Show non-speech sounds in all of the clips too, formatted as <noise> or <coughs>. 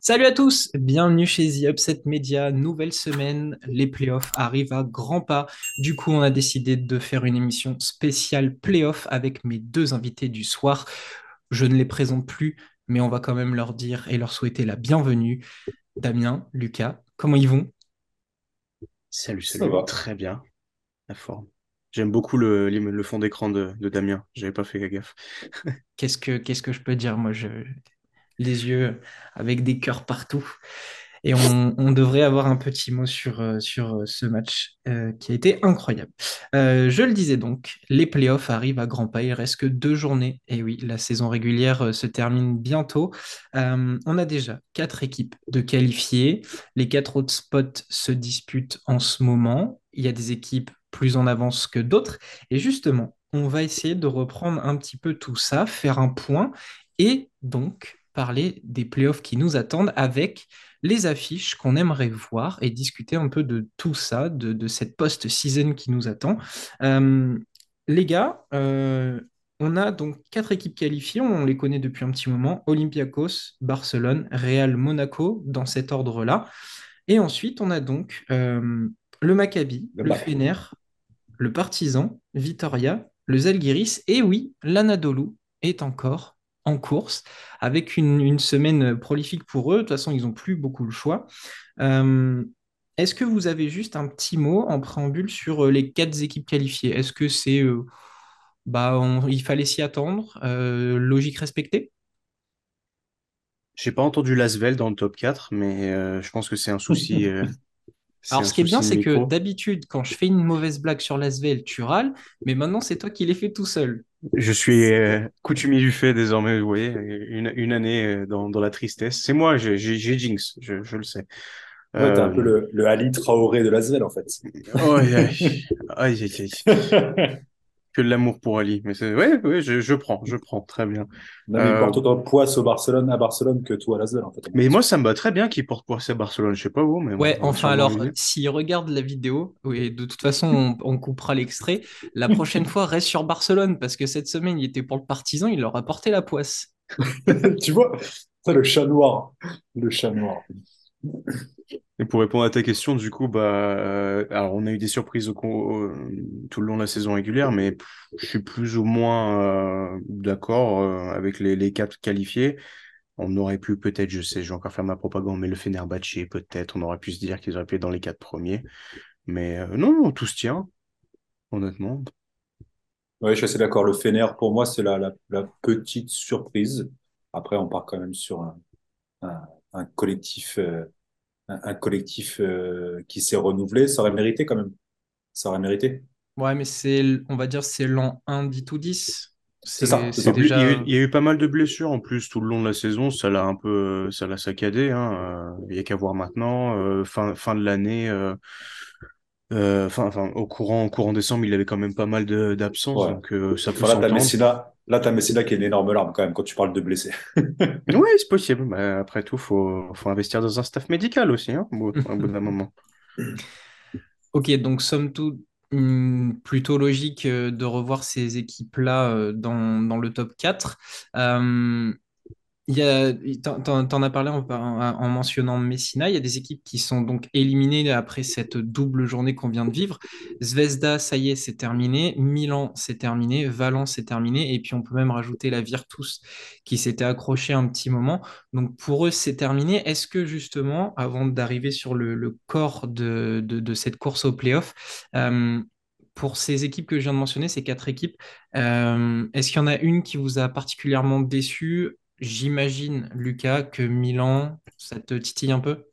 Salut à tous, bienvenue chez The Upset Media, nouvelle semaine, les playoffs arrivent à grands pas. Du coup, on a décidé de faire une émission spéciale playoff avec mes deux invités du soir. Je ne les présente plus, mais on va quand même leur dire et leur souhaiter la bienvenue. Damien, Lucas, comment ils vont? Salut, salut, très bien, la forme. J'aime beaucoup le, le fond d'écran de, de Damien, j'avais pas fait gaffe. <laughs> qu'est-ce que, qu'est-ce que je peux dire? Moi, je, les yeux avec des cœurs partout. Et on, devrait avoir un petit mot sur, euh, sur euh, ce match euh, qui a été incroyable. je le disais donc, les playoffs arrivent à grands pas. Il reste que deux journées. Et oui, la saison régulière se termine bientôt. on a déjà quatre équipes de qualifiées. Les quatre autres spots se disputent en ce moment. Il y a des équipes plus en avance que d'autres. Et justement, on va essayer de reprendre un petit peu tout ça, faire un point et donc parler des playoffs qui nous attendent avec les affiches qu'on aimerait voir et discuter un peu de tout ça, de, cette post-season qui nous attend. Euh, les gars, euh, on a donc quatre équipes qualifiées, on les connaît depuis un petit moment, Olympiakos, Barcelone, Real, Monaco, dans cet ordre-là. Et ensuite, on a donc euh, le Maccabi, le, Fener, le Partizan, Vitoria, le Zalgiris, et oui, l'Anadolu est encore en course, avec une, semaine prolifique pour eux. De toute façon, ils n'ont plus beaucoup le choix. Euh, est-ce que vous avez juste un petit mot en préambule sur euh, les quatre équipes qualifiées? Est-ce que c'est euh, bah il fallait s'y attendre, logique respectée? J'ai pas entendu Lasvel dans le top 4, mais je pense que c'est un souci. <laughs> Alors, ce qui est bien, c'est que d'habitude, quand je fais une mauvaise blague sur Lasvel, tu râles, mais maintenant, c'est toi qui l'as fait tout seul. Je suis euh, coutumier du fait désormais, vous voyez, une, une année euh, dans, dans la tristesse. C'est moi, j'ai jinx, je, je le sais. Ouais, t'es un peu le, le Ali Traoré de Lasvel, en fait. aïe, aïe, aïe, aïe. <laughs> que de l'amour pour Ali. Mais c'est ouais, ouais je, je, prends, je prends très bien. Non, mais il porte autant de poids au Barcelone à Barcelone que toi à Lasvel en fait. Mais moi, ça me va très bien qu'il porte poids à Barcelone. Je sais pas où, mais ouais. enfin alors, s'il regarde la vidéo, oui, de toute façon, on, coupera l'extrait. La <laughs> prochaine fois, reste sur Barcelone parce que cette semaine, il était pour le Partisan, il leur a porté la poisse. <laughs> tu vois, ça le chat noir, le chat noir. Et pour répondre à ta question, du coup, bah, euh, alors on a eu des surprises au, tout le long de la saison régulière, mais je suis plus ou moins euh, d'accord euh, avec les, quatre qualifiés. On aurait pu peut-être, je sais, je vais encore faire ma propagande, mais le Fenerbahçe, peut-être, on aurait pu se dire qu'ils auraient pu être dans les quatre premiers. Mais non, tout se tient, honnêtement. Oui, je suis assez d'accord. Le Fener, pour moi, c'est la, petite surprise. Après, on part quand même sur un collectif un, collectif euh, qui s'est renouvelé, ça aurait mérité quand même. Ça aurait mérité. Ouais, mais c'est, on va dire, c'est l'an 1 10 ou 10. C'est ça. Déjà... Il, y a eu, pas mal de blessures en plus tout le long de la saison. Ça l'a un peu, ça l'a saccadé. Hein. Il n'y a qu'à voir maintenant. Euh, fin, fin de l'année. Euh, enfin, enfin, au courant, au courant décembre, il avait quand même pas mal d'absences. Donc, ça peut voilà, Là, tu as Messina qui est une énorme larme quand même quand tu parles de blessés. <laughs> oui, c'est possible. Mais après tout, il faut, faut, investir dans un staff médical aussi, hein, au bout d'un moment. <clears throat> Ok, donc somme toute, plutôt logique euh, de revoir ces équipes-là euh, dans, dans, le top 4. Il a, t'en, as parlé en, mentionnant Messina. Il y a des équipes qui sont donc éliminées après cette double journée qu'on vient de vivre. Zvezda, ça y est, c'est terminé. Milan, c'est terminé. Valence, c'est terminé. Et puis on peut même rajouter la Virtus qui s'était accrochée un petit moment. Donc pour eux, c'est terminé. Est-ce que justement, avant d'arriver sur le, corps de, cette course au playoff, euh, pour ces équipes que je viens de mentionner, ces quatre équipes, euh, est-ce qu'il y en a une qui vous a particulièrement déçu J'imagine, Lucas, que Milan, ça te titille un peu?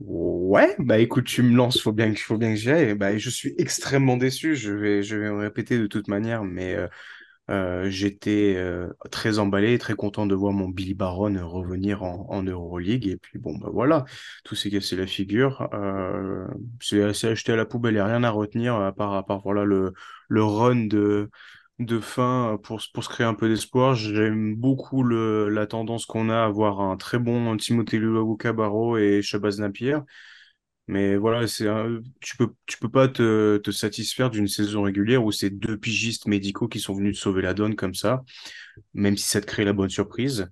Ouais, bah écoute, tu me lances, faut bien que, faut bien que j'y aille. Bah, je suis extrêmement déçu, je vais, je vais me répéter de toute manière, mais euh, euh, j'étais euh, très emballé, très content de voir mon Billy Baron revenir en, Euroleague. Et puis bon, bah voilà, tout s'est cassé la figure. c'est acheté à la poubelle, il n'y a rien à retenir, à part, à part voilà, le, le run de de fin pour, pour se créer un peu d'espoir. J'aime beaucoup le, la tendance qu'on a à avoir un très bon Timothée Luawu-Cabarro et Shabazz Napier. Mais voilà, c'est tu peux, tu peux pas te, te satisfaire d'une saison régulière où c'est deux pigistes médicaux qui sont venus te sauver la donne comme ça, même si ça te crée la bonne surprise.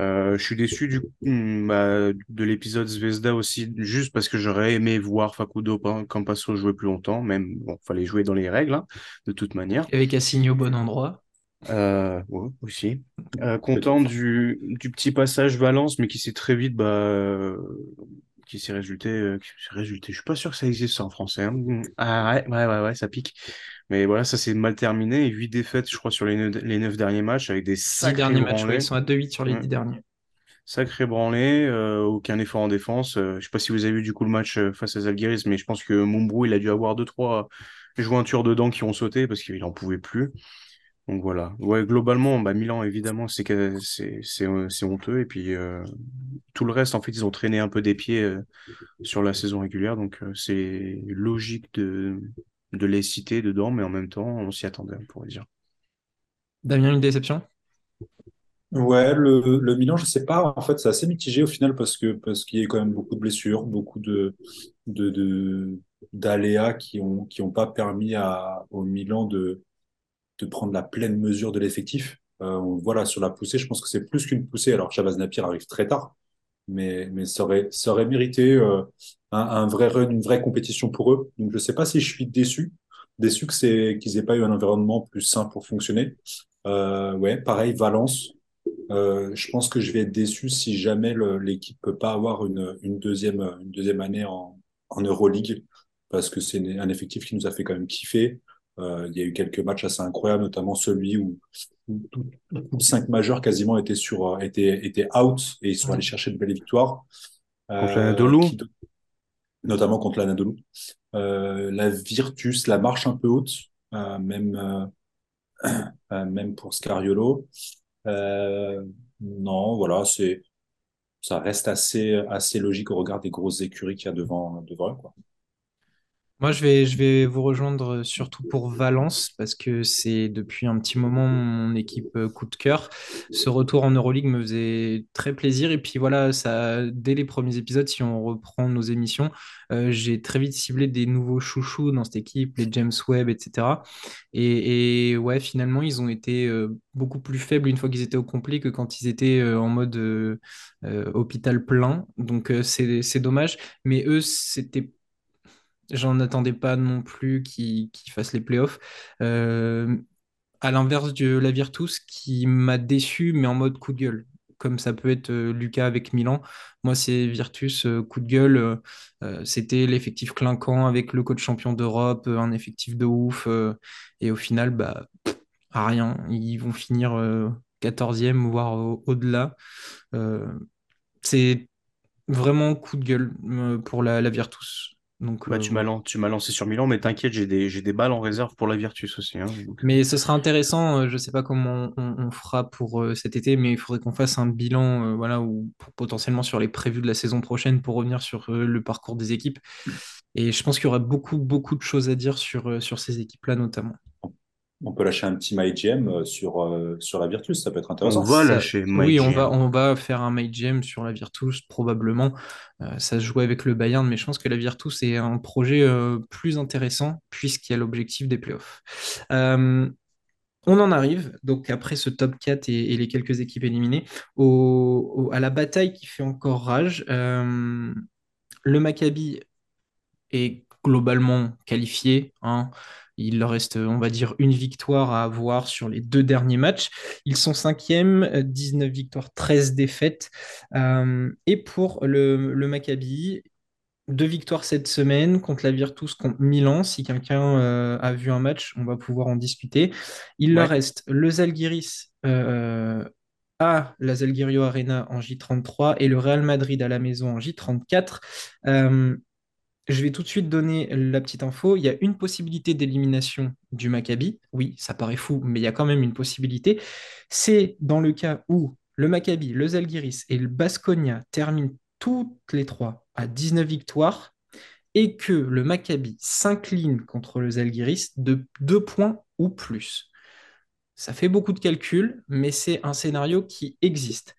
Euh, je suis déçu du, hmm, bah, de l'épisode Zvezda aussi, juste parce que j'aurais aimé voir Facundo Campasso jouer plus longtemps, même, bon, fallait jouer dans les règles, hein, de toute manière. Avec Assigné au bon endroit. Euh, ouais, aussi. Euh, content du, du petit passage Valence, mais qui s'est très vite, bah, euh, qui s'est résulté, euh, qui s'est résulté. Je suis pas sûr que ça existe ça en français. hein. Ah ouais, ouais, ouais, ouais, ça pique. Mais voilà, ça s'est mal terminé. Huit défaites, je crois, sur les neuf, les neuf derniers matchs, avec des sacrés derniers matchs, ouais, ils sont à 2-8 sur les Ouais. dix derniers. Sacré branlé, euh, aucun effort en défense. Euh, je sais pas si vous avez vu du coup le match euh, face à Zalgiris, mais je pense que Mumbrou, il a dû avoir deux, trois jointures dedans qui ont sauté parce qu'il en pouvait plus. Donc voilà. Ouais, globalement, bah, Milan, évidemment, c'est honteux. Et puis euh, tout le reste, en fait, ils ont traîné un peu des pieds euh, sur la saison régulière. Donc euh, c'est logique de, de les citer dedans, mais en même temps, on s'y attendait, on pourrait dire. Damien, une déception? Ouais, le, le Milan, je sais pas. En fait, c'est assez mitigé au final parce que parce qu'il y a quand même beaucoup de blessures, beaucoup de de, de d'aléas qui ont qui ont pas permis à au Milan de de prendre la pleine mesure de l'effectif. Euh, voilà, sur la poussée, je pense que c'est plus qu'une poussée. Alors, Chavaz Napier arrive très tard, mais mais ça aurait mérité euh, un, vrai run, une vraie compétition pour eux. Donc, je sais pas si je suis déçu, déçu que c'est qu'ils aient pas eu un environnement plus sain pour fonctionner. Euh, ouais, pareil, Valence. Euh, je pense que je vais être déçu si jamais l'équipe peut pas avoir une, une deuxième, une deuxième année en, en Euroleague, parce que c'est un effectif qui nous a fait quand même kiffer. Euh, il y a eu quelques matchs assez incroyables, notamment celui où, où 5 majeurs quasiment étaient sur, euh, étaient, étaient out et ils sont allés chercher de belles victoires. Contre Euh, l'Anadolu, qui- notamment contre l'Anadolu. Euh, la Virtus, la marche un peu haute, euh, même, euh, <coughs> euh, même pour Scariolo. Euh, non, voilà, c'est, ça reste assez, assez logique au regard des grosses écuries qu'il y a devant, devant eux, quoi. Moi, je vais, je vais vous rejoindre surtout pour Valence parce que c'est depuis un petit moment mon équipe euh, coup de cœur. Ce retour en Euroleague me faisait très plaisir. Et puis voilà, ça, dès les premiers épisodes, si on reprend nos émissions, euh, j'ai très vite ciblé des nouveaux chouchous dans cette équipe, les James Webb, etc. Et, ouais, finalement, ils ont été euh, beaucoup plus faibles une fois qu'ils étaient au complet que quand ils étaient euh, en mode euh, euh, hôpital plein. Donc euh, c'est dommage. Mais eux, c'était J'en attendais pas non plus qu'ils qu'ils fassent les playoffs. Euh, à l'inverse de la Virtus qui m'a déçu, mais en mode coup de gueule, comme ça peut être euh, Lucas avec Milan. Moi, c'est Virtus, euh, coup de gueule. euh, c'était l'effectif clinquant avec le coach champion d'Europe, un effectif de ouf. et au final, bah, à rien. Ils vont finir euh, 14e, voire au- au-delà. C'est vraiment coup de gueule pour la Virtus. Donc bah, euh, tu m'as lancé sur Milan, mais t'inquiète, j'ai des, balles en réserve pour la Virtus aussi. hein. Donc, Mais ce sera intéressant, euh, je ne sais pas comment on, on fera pour euh, cet été, mais il faudrait qu'on fasse un bilan euh, voilà, ou potentiellement sur les prévus de la saison prochaine pour revenir sur le parcours des équipes. Et je pense qu'il y aura beaucoup, beaucoup de choses à dire sur, sur ces équipes-là notamment. On peut lâcher un petit MyGM euh, sur, euh, sur la Virtus, ça peut être on intéressant. va Ça- lâcher oui, on va, on va faire un Gem sur la Virtus, probablement. Euh, ça se joue avec le Bayern, mais je pense que la Virtus est un projet euh, plus intéressant puisqu'il y a l'objectif des playoffs. Euh, On en arrive, donc après ce top 4 et, et les quelques équipes éliminées, au- au- à la bataille qui fait encore rage. Euh, le Maccabi est globalement qualifié. hein. Il leur reste, on va dire, une victoire à avoir sur les deux derniers matchs. Ils sont cinquièmes, euh, 19 victoires, 13 défaites. Euh, et pour le, le Maccabi, deux victoires cette semaine contre la Virtus, contre Milan. Si quelqu'un euh, a vu un match, on va pouvoir en discuter. Il leur reste le Zalgiris euh, à la Zalgirio Arena en J33 et le Real Madrid à la maison en J34. Euh, je vais tout de suite donner la petite info. Il y a une possibilité d'élimination du Maccabi. Oui, ça paraît fou, mais il y a quand même une possibilité. C'est dans le cas où le Maccabi, le Zalgiris et le Basconia terminent toutes les trois à 19 victoires et que le Maccabi s'incline contre le Zalgiris de deux points ou plus. Ça fait beaucoup de calculs, mais c'est un scénario qui existe.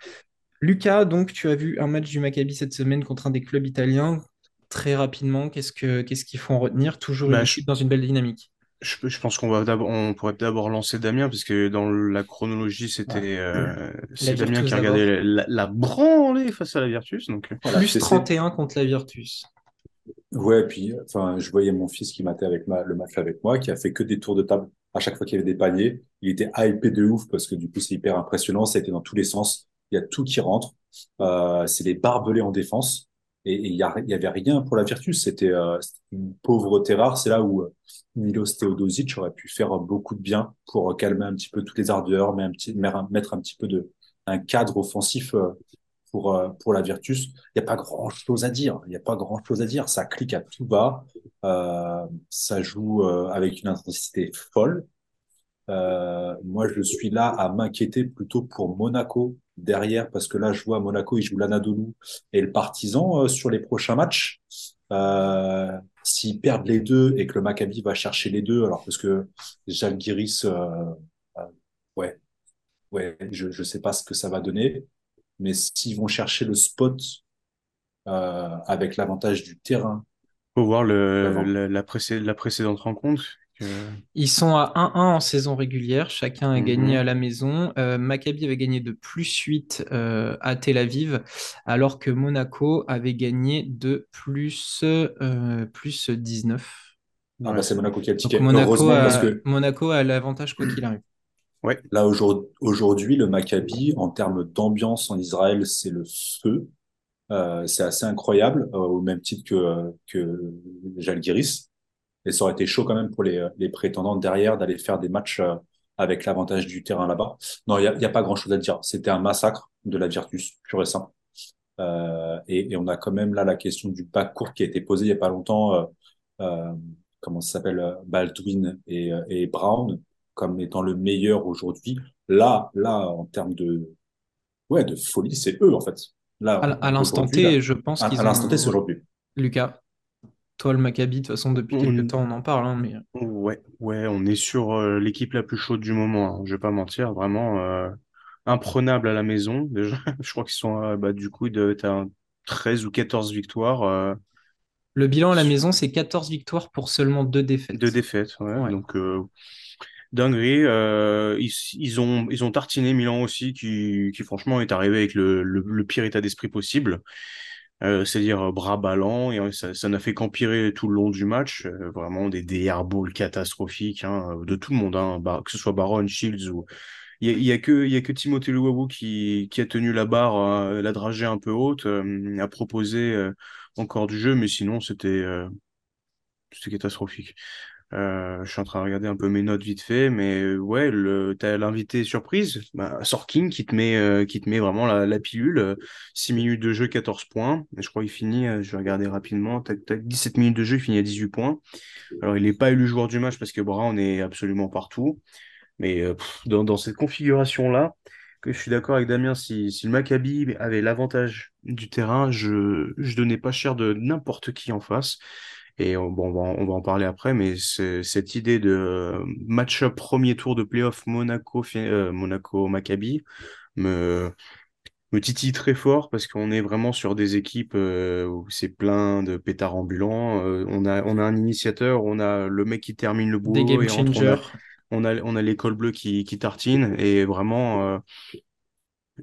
Lucas, donc tu as vu un match du Maccabi cette semaine contre un des clubs italiens. Très rapidement, qu'est-ce que qu'est-ce qu'il faut en retenir? Toujours une Bah, je, équipe dans une belle dynamique. je, je pense qu'on va on pourrait d'abord lancer Damien, parce que dans la chronologie, Ouais. c'était euh, c'est Damien qui a regardé la, la branlée face à la Virtus. Donc, euh, Voilà, Plus c'est, c'est- 31 contre la Virtus. Ouais, puis enfin, je voyais mon fils qui matait avec ma, le match avec moi, qui a fait que des tours de table à chaque fois qu'il y avait des paniers. Il était hypé de ouf parce que du coup, c'est hyper impressionnant. Ça a été dans tous les sens. Il y a tout qui rentre. Euh, c'est des barbelés en défense. Et, il y, a, il y avait rien pour la Virtus. C'était euh, une pauvreté rare. C'est là où euh, Milos Teodosic aurait pu faire beaucoup de bien pour calmer un petit peu toutes les ardeurs, mettre un petit peu de un cadre offensif euh, pour, euh, pour la Virtus. Il n'y a pas grand-chose à dire. Il n'y a pas grand-chose à dire. Ça clique à tout bas. Ça joue avec une intensité folle. Euh, moi, je suis là à m'inquiéter plutôt pour Monaco derrière, parce que là, je vois Monaco, ils jouent l'Anadolu et le Partizan euh, sur les prochains matchs. Euh, s'ils perdent les deux et que le Maccabi va chercher les deux, alors parce que Jalgiris, euh, euh, ouais, ouais, je je sais pas ce que ça va donner, mais s'ils vont chercher le spot euh, avec l'avantage du terrain, faut voir le, la, la, précé- la précédente rencontre. Ils sont à 1-1 en saison régulière. Chacun a gagné à Mhm. la maison. Euh, Maccabi avait gagné de plus 8 euh, à Tel Aviv, alors que Monaco avait gagné de plus, euh, plus 19. Ah bah c'est Monaco qui a le Donc ticket. Monaco Heureusement parce a, que Monaco a l'avantage quoi qu'il arrive. Ouais. là aujourd- aujourd'hui, le Maccabi, en termes d'ambiance en Israël, c'est le feu. Euh, c'est assez incroyable, euh, au même titre que, que Žalgiris. Et ça aurait été chaud quand même pour les, les prétendants derrière d'aller faire des matchs euh, avec l'avantage du terrain là-bas. Non, il y a, a pas grand-chose à dire. C'était un massacre de la Virtus, pur et simple. Euh, et, et on a quand même là la question du bac court qui a été posée il y a pas longtemps. Euh, euh, comment ça s'appelle? euh, Baldwin et, euh, et Brown comme étant le meilleur aujourd'hui. Là, là, en termes de, ouais, de folie, c'est eux en fait. Là, à l'instant T, je pense à, à l'instant T, c'est aujourd'hui. Lucas, toi, le Maccabi, de toute façon, depuis quelques On- temps, on en parle. hein, mais... Ouais, ouais, on est sur euh, l'équipe la plus chaude du moment. hein. Je vais pas mentir, vraiment euh, imprenable à la maison. <laughs> Déjà, je crois qu'ils sont, euh, bah, du coup, t'as un 13 ou 14 victoires, euh, Le bilan à la maison, c'est 14 victoires pour seulement deux deux défaites. défaites. Ouais. Ouais. Donc, euh, dinguerie. euh, ils, ils ont, ils ont tartiné Milan aussi, qui, qui franchement est arrivé avec le, le, le pire état d'esprit possible. Euh, c'est-à-dire euh, bras ballants, et euh, ça, n'a fait qu'empirer tout le long du match. Euh, vraiment des, des airballs catastrophiques hein, de tout le monde, hein, bah, que ce soit Baron, Shields ou Il y a, y a que, y a que Timothée Luwawu qui, qui a tenu la barre, euh, la dragée un peu haute, a proposé encore du jeu, mais sinon c'était c'était catastrophique. Euh, je suis en train de regarder un peu mes notes vite fait, mais euh, ouais, le, t'as l'invité surprise, bah, Sorkin qui te met, euh, qui te met vraiment la, la pilule. euh, 6 minutes de jeu, 14 points. Et je crois qu'il finit, euh, je vais regarder rapidement, tac, tac, 17 minutes de jeu, il finit à 18 points. Alors il n'est pas élu joueur du match parce que Brown est absolument partout. Mais euh, dans, dans cette configuration-là, que je suis d'accord avec Damien, si, si le Maccabi avait l'avantage du terrain, je, je donnais pas cher de n'importe qui en face. Et euh, bon, on va, en- on va en parler après, mais cette idée de euh, match-up premier tour de playoff Monaco, fi- euh, Monaco-Maccabi me, me titille très fort parce qu'on est vraiment sur des équipes euh, où c'est plein de pétards ambulants. Euh, on a, on a un initiateur, on a le mec qui termine le Des boulot game et entre, on a, on a, on a l'école bleue qui, qui tartine et vraiment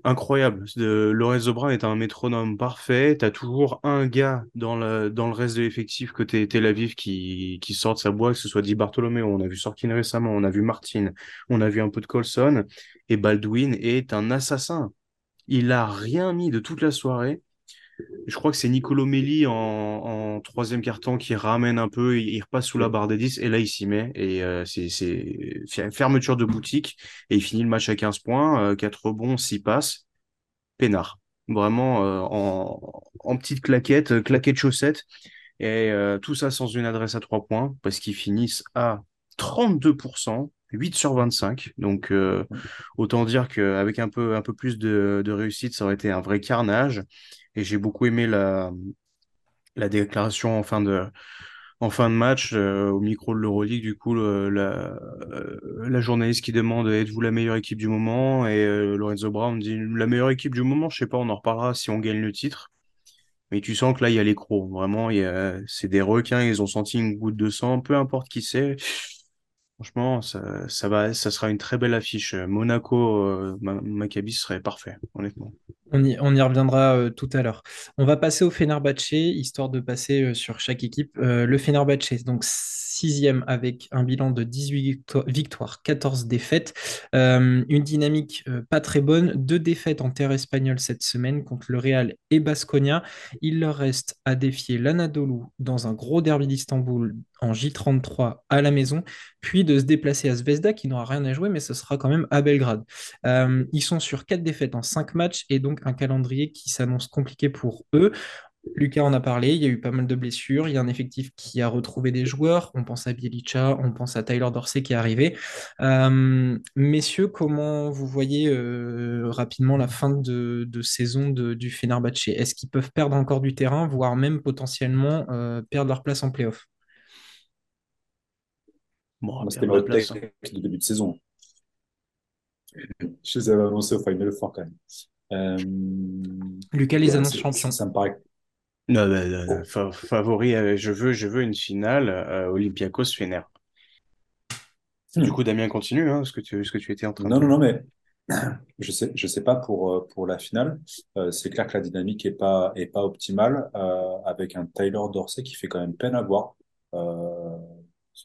incroyable. De, Lorenzo Brown est un métronome parfait. T'as toujours un gars dans le, dans le reste de l'effectif côté Tel Aviv qui, qui sort de sa boîte, que ce soit Di Bartolomeo, on a vu Sorkin récemment, on a vu Martin, on a vu un peu de Colson et Baldwin est un assassin. Il a rien mis de toute la soirée. Je crois que c'est Nicolo Melli en, en troisième quart-temps qui ramène un peu, il, il repasse sous la barre des 10 et là il s'y met et euh, c'est c'est fer- fermeture de boutique et il finit le match à 15 points, euh, 4 rebonds, 6 passes, peinard. Vraiment euh, en, en petite claquette, euh, claquette chaussette et euh, tout ça sans une adresse à 3 points parce qu'ils finissent à 32%, 8 sur 25. Donc euh, autant dire qu'avec un peu, un peu plus de, de réussite, ça aurait été un vrai carnage. Et j'ai beaucoup aimé la, la déclaration en fin de, match, euh, au micro de l'Euroleague, du coup, euh, la journaliste qui demande êtes-vous la meilleure équipe du moment? Et euh, Lorenzo Brown dit la meilleure équipe du moment, je sais pas, on en reparlera si on gagne le titre. Mais tu sens que là, il y a les crocs. Vraiment, c'est des requins, ils ont senti une goutte de sang, peu importe qui c'est. Franchement, ça, va, ça sera une très belle affiche. Monaco, euh, Ma- Maccabi serait parfait, honnêtement. On y, reviendra euh, tout à l'heure. On va passer au Fenerbahçe, histoire de passer euh, sur chaque équipe. Euh, le Fenerbahçe, donc sixième avec un bilan de 18 victo- victoires, 14 défaites. Une dynamique pas très bonne. Deux défaites en terre espagnole cette semaine contre le Real et Basconia. Il leur reste à défier l'Anadolu dans un gros derby d'Istanbul en J33 à la maison, puis de se déplacer à Zvezda qui n'aura rien à jouer, mais ce sera quand même à Belgrade. Euh, ils sont sur quatre défaites en cinq matchs et donc un calendrier qui s'annonce compliqué pour eux. Lucas en a parlé, il y a eu pas mal de blessures, il y a un effectif qui a retrouvé des joueurs, on pense à Bielicha, on pense à Tyler Dorsey qui est arrivé. Euh, messieurs, comment vous voyez euh, rapidement la fin de, saison du Fenerbahçe? Est-ce qu'ils peuvent perdre encore du terrain, voire même potentiellement perdre leur place en playoff? Bon, c'était hot place. hein. de début de saison. Je les avais annoncés au Final Four quand même. Euh, Lucas les ouais, annonce champions. ça me paraît. Non, non, non, non. Oh. Fa- favori, euh, je veux, je veux une finale euh, Olympiakos Fener. Du Hmm. coup, Damien, continue, hein, ce que tu, ce que tu étais en train Non, de. non, non, mais <clears throat> je sais, je sais pas pour, euh, pour la finale. Euh, c'est clair que la dynamique est pas, est pas optimale euh, avec un Tyler Dorsey qui fait quand même peine à voir, euh,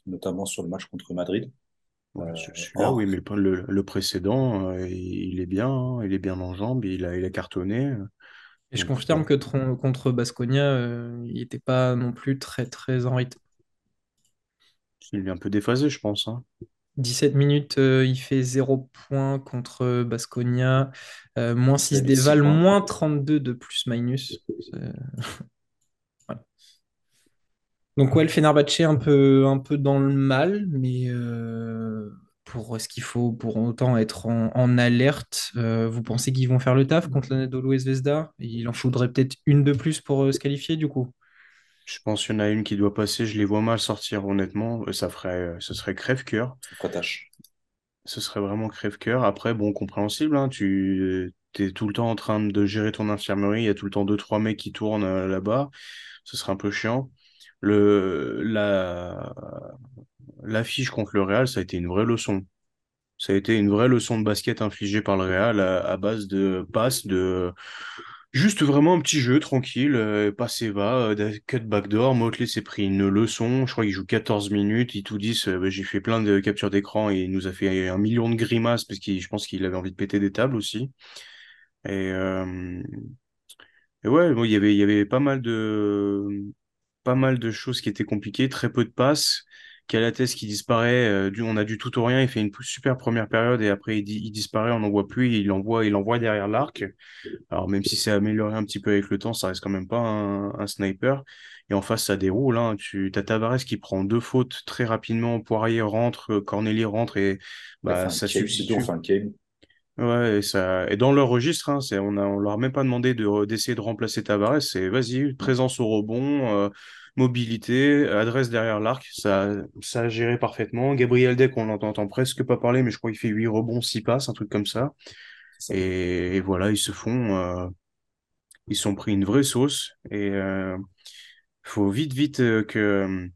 notamment sur le match contre Madrid. Ouais, Euh, or, oui, mais le, le précédent, euh, il est bien, hein, il est bien en jambes, il a, il a cartonné. euh, Et je confirme bon, que tron- contre Basconia, euh, il n'était pas non plus très très en rythme. il est un peu déphasé, je pense. Hein. 17 minutes, euh, il fait 0 points contre Basconia, euh, moins il 6 avait 6 d'éval, points. moins 32 de plus-minus. <laughs> Donc ouais, le Fenerbahçe un peu, un peu dans le mal, mais euh, pour ce qu'il faut pour autant être en, en alerte, euh, vous pensez qu'ils vont faire le taf contre l'Anadolu et Zvezda? Il en faudrait peut-être une de plus pour euh, se qualifier du coup. Je pense qu'il y en a une qui doit passer, je les vois mal sortir, honnêtement. Ça ferait, euh, ce serait crève-cœur. Ce serait vraiment crève-cœur. Après, bon, compréhensible, hein, tu es tout le temps en train de gérer ton infirmerie, il y a tout le temps deux, trois mecs qui tournent euh, là-bas. Ce serait un peu chiant. Le, la, l'affiche contre le Real, ça a été une vraie leçon. Ça a été une vraie leçon de basket infligée par le Real à, base de passes, de juste vraiment un petit jeu tranquille, euh, passe et va, euh, cut backdoor. Motley s'est pris une leçon. Je crois qu'il joue 14 minutes. Ils tout disent, euh, bah, j'ai fait plein de captures d'écran et il nous a fait un million de grimaces parce qu'il, je pense qu'il avait envie de péter des tables aussi. Et, euh, et ouais, bon, il y avait, il y avait pas mal de, pas mal de choses qui étaient compliquées, très peu de passes. Calates qui disparaît, euh, du, on a du tout au rien, il fait une super première période et après il, di- il disparaît, on n'en voit plus, il envoie, il envoie derrière l'arc. Alors même si c'est amélioré un petit peu avec le temps, ça reste quand même pas un, un sniper. Et en face, ça déroule. Hein. Tu as Tavares qui prend deux fautes très rapidement, Poirier rentre, euh, Corneli rentre et bah, un ça substitue. game. Ouais, et ça et dans leur registre, hein, c'est on on leur a même pas demandé de d'essayer de remplacer Tavares, c'est vas-y, Non, présence au rebond, euh, mobilité, adresse derrière l'arc, ça ça a géré parfaitement. Gabriel Deck, on l'entend presque pas parler, mais je crois qu'il fait 8 rebonds, 6 passes, un truc comme ça. Et, et voilà, ils se font euh, ils sont pris une vraie sauce et euh, faut vite vite que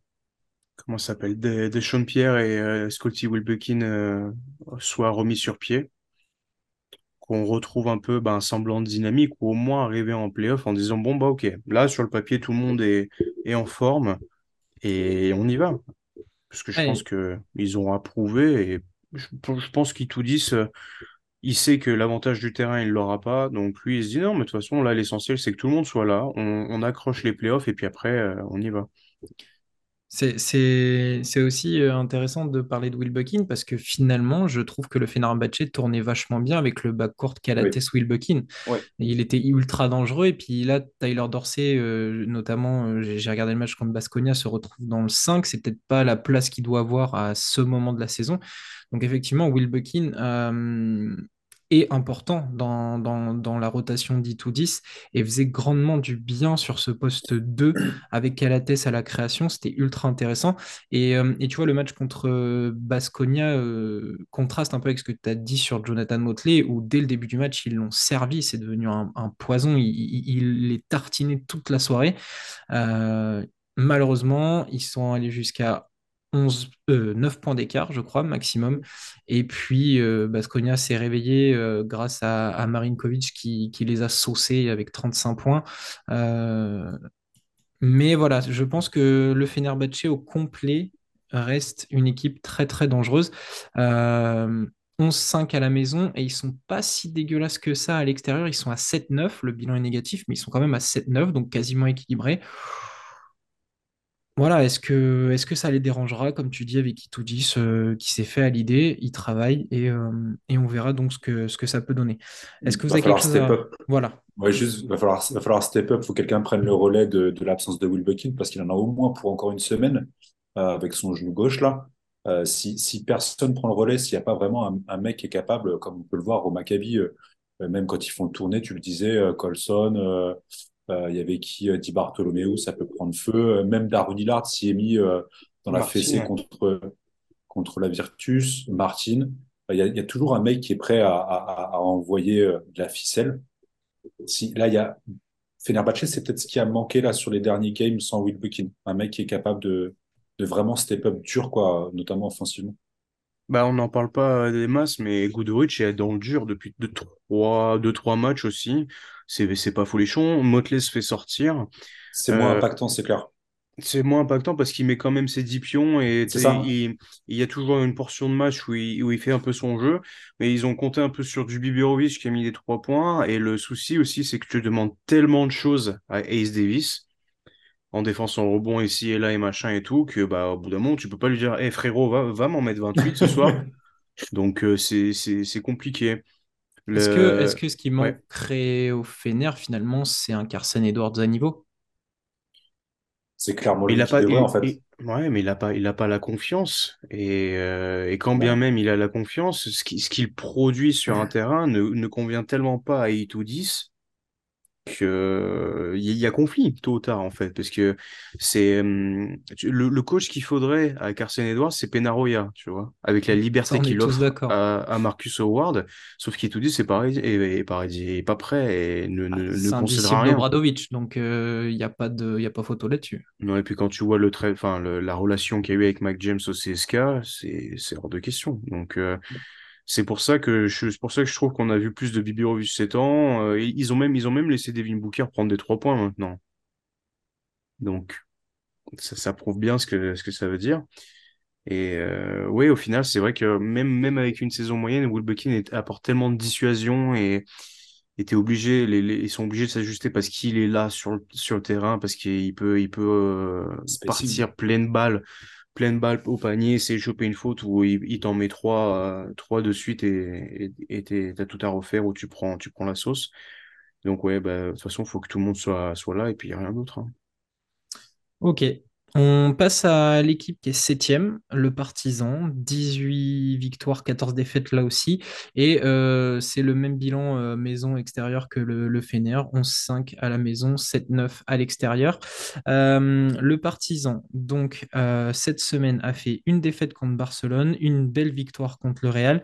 comment ça s'appelle des Deschamps Pierre et euh, Scotty Wilbekin euh, soient remis sur pied. Qu'on retrouve un peu ben, un semblant de dynamique ou au moins arriver en playoff en disant bon bah ok, là sur le papier tout le monde est, est en forme et on y va. Parce que je pense Ouais, que ils ont approuvé et je, je pense qu'ils tout disent, euh, il sait que l'avantage du terrain il l'aura pas, donc lui il se dit non mais de toute façon là l'essentiel c'est que tout le monde soit là, on, on accroche les playoffs et puis après euh, on y va. C'est aussi euh, intéressant de parler de Wilbekin parce que finalement, je trouve que le Fenerbahçe tournait vachement bien avec le backcourt Oui, Calates-Wilbekin. oui, Il était ultra dangereux. Et puis là, Tyler Dorsey, euh, notamment, euh, j'ai regardé le match contre Baskonia, se retrouve dans le 5. C'est peut-être pas la place qu'il doit avoir à ce moment de la saison. Donc effectivement, Wilbekin, euh, et important dans, dans, dans la rotation 10 ou 10 et faisait grandement du bien sur ce poste 2 avec Calates à la création. C'était ultra intéressant. Et, euh, et, tu vois, le match contre Basconia euh, contraste un peu avec ce que tu as dit sur Jonathan Motley, où dès le début du match, ils l'ont servi. C'est devenu un, poison. Il, il, il, les tartinait toute la soirée. Euh, malheureusement, ils sont allés jusqu'à 11, euh, 9 points d'écart, je crois, maximum. Et puis, euh, s'est réveillé euh, grâce à, Marinkovic qui, les a saucés avec 35 points. Euh, mais voilà, je pense que le Fenerbahçe au complet reste une équipe très, très dangereuse. 11-5 à la maison et ils sont pas si dégueulasses que ça à l'extérieur. Ils sont à 7-9, le bilan est négatif, mais ils sont quand même à 7-9, donc quasiment équilibrés. Voilà, est-ce que, est-ce que ça les dérangera, comme tu dis, avec Itoudis, euh, qui s'est fait à l'idée, il travaille et, euh, et, on verra donc ce que, ce que ça peut donner. Est-ce que vous va avez quelque chose à... Up. Voilà. Ouais, juste, va falloir, va falloir step up, faut que quelqu'un prenne le relais de, de l'absence de Will Buckin parce qu'il en a au moins pour encore une semaine euh, avec son genou gauche là. Euh, si, si personne prend le relais, s'il n'y a pas vraiment un, un, mec qui est capable, comme on peut le voir au Maccabi, même quand ils font le tourner, tu le disais, Colson, il y avait qui Di Bartolomeo, ça peut prendre feu. Même Darwin Hillard s'y est mis dans la Martin, fessée ouais. contre, contre la Virtus, Martin. Il y, a, il y a toujours un mec qui est prêt à, à, à envoyer de la ficelle. Si, là, il y a Fenerbahce, c'est peut-être ce qui a manqué là sur les derniers games sans Will Buckin. Un mec qui est capable de, de vraiment step up dur, quoi, notamment offensivement. Bah, on n'en parle pas des masses, mais Goodrich est dans le dur depuis deux, trois, deux, trois matchs aussi. C'est, pas folichon. Motley se fait sortir. C'est moins impactant, c'est clair. C'est moins impactant parce qu'il met quand même ses 10 pions et il, il y a toujours une portion de match où il, où il fait un peu son jeu. Mais ils ont compté un peu sur du Biberovic qui a mis les trois points. Et le souci aussi, c'est que tu demandes tellement de choses à Ace Davis en défense en rebond ici et là et machin et tout, que bah, au bout d'un moment, tu peux pas lui dire Hé frérot, va, va m'en mettre 28 ce soir. <laughs> Donc euh, c'est c'est- Est-ce que, est-ce Le... que ce qui Ouais. manquerait au Fener, finalement, c'est un Carson Edwards à niveau? C'est clairement Mais il a pas, devrait, en fait. il- ouais, mais il a pas, il a pas la confiance. Et, euh, et quand bien Ouais. même il a la confiance, ce qui- ce qu'il produit sur un terrain ne, ne convient tellement pas à Itoudis que il y a conflit tôt ou tard en fait parce que c'est hum, le, le coach qu'il faudrait à Carson Edwards c'est Penaroya tu vois avec la liberté qu'il offre à, à Marcus Howard. Sauf qu'Itoudis c'est pareil et, et pareil il est pas prêt et ne, Ah, ne, ne disciple rien. d'Obradovic, donc il n'y a pas de, y a pas photo là-dessus. non et puis quand tu vois le trait enfin la relation qu'il y a eu avec Mac James au CSK c'est c'est hors de question. Donc euh, c'est pour ça que je, pour ça que je trouve qu'on a vu plus de Bibirovic ces temps. Euh, et ils ont même, ils ont même laissé Devin Booker prendre des trois points maintenant. Donc, ça, ça prouve bien ce que, ce que ça veut dire. Et euh, oui, au final, c'est vrai que même, même avec une saison moyenne, Will Buckin est- apporte tellement de dissuasion et était obligé, les, les- ils sont obligés de s'ajuster parce qu'il est là sur, le- sur le terrain, parce qu'il peut, il peut euh, partir pleine balle, pleine balle au panier, de choper une faute où il, il t'en met trois, euh, trois de suite et t'as tout à refaire où tu prends, tu prends la sauce. Donc ouais, bah, de toute façon, il faut que tout le monde soit, soit là et puis il n'y a rien d'autre. hein. Ok. On passe à l'équipe qui est septième, le Partizan, 18 victoires, 14 défaites là aussi. Et euh, c'est le même bilan euh, maison-extérieur que le, Fener, 11-5 à la maison, 7-9 à l'extérieur. Euh, le Partizan, donc, cette semaine, a fait une défaite contre Barcelone, une belle victoire contre le Real,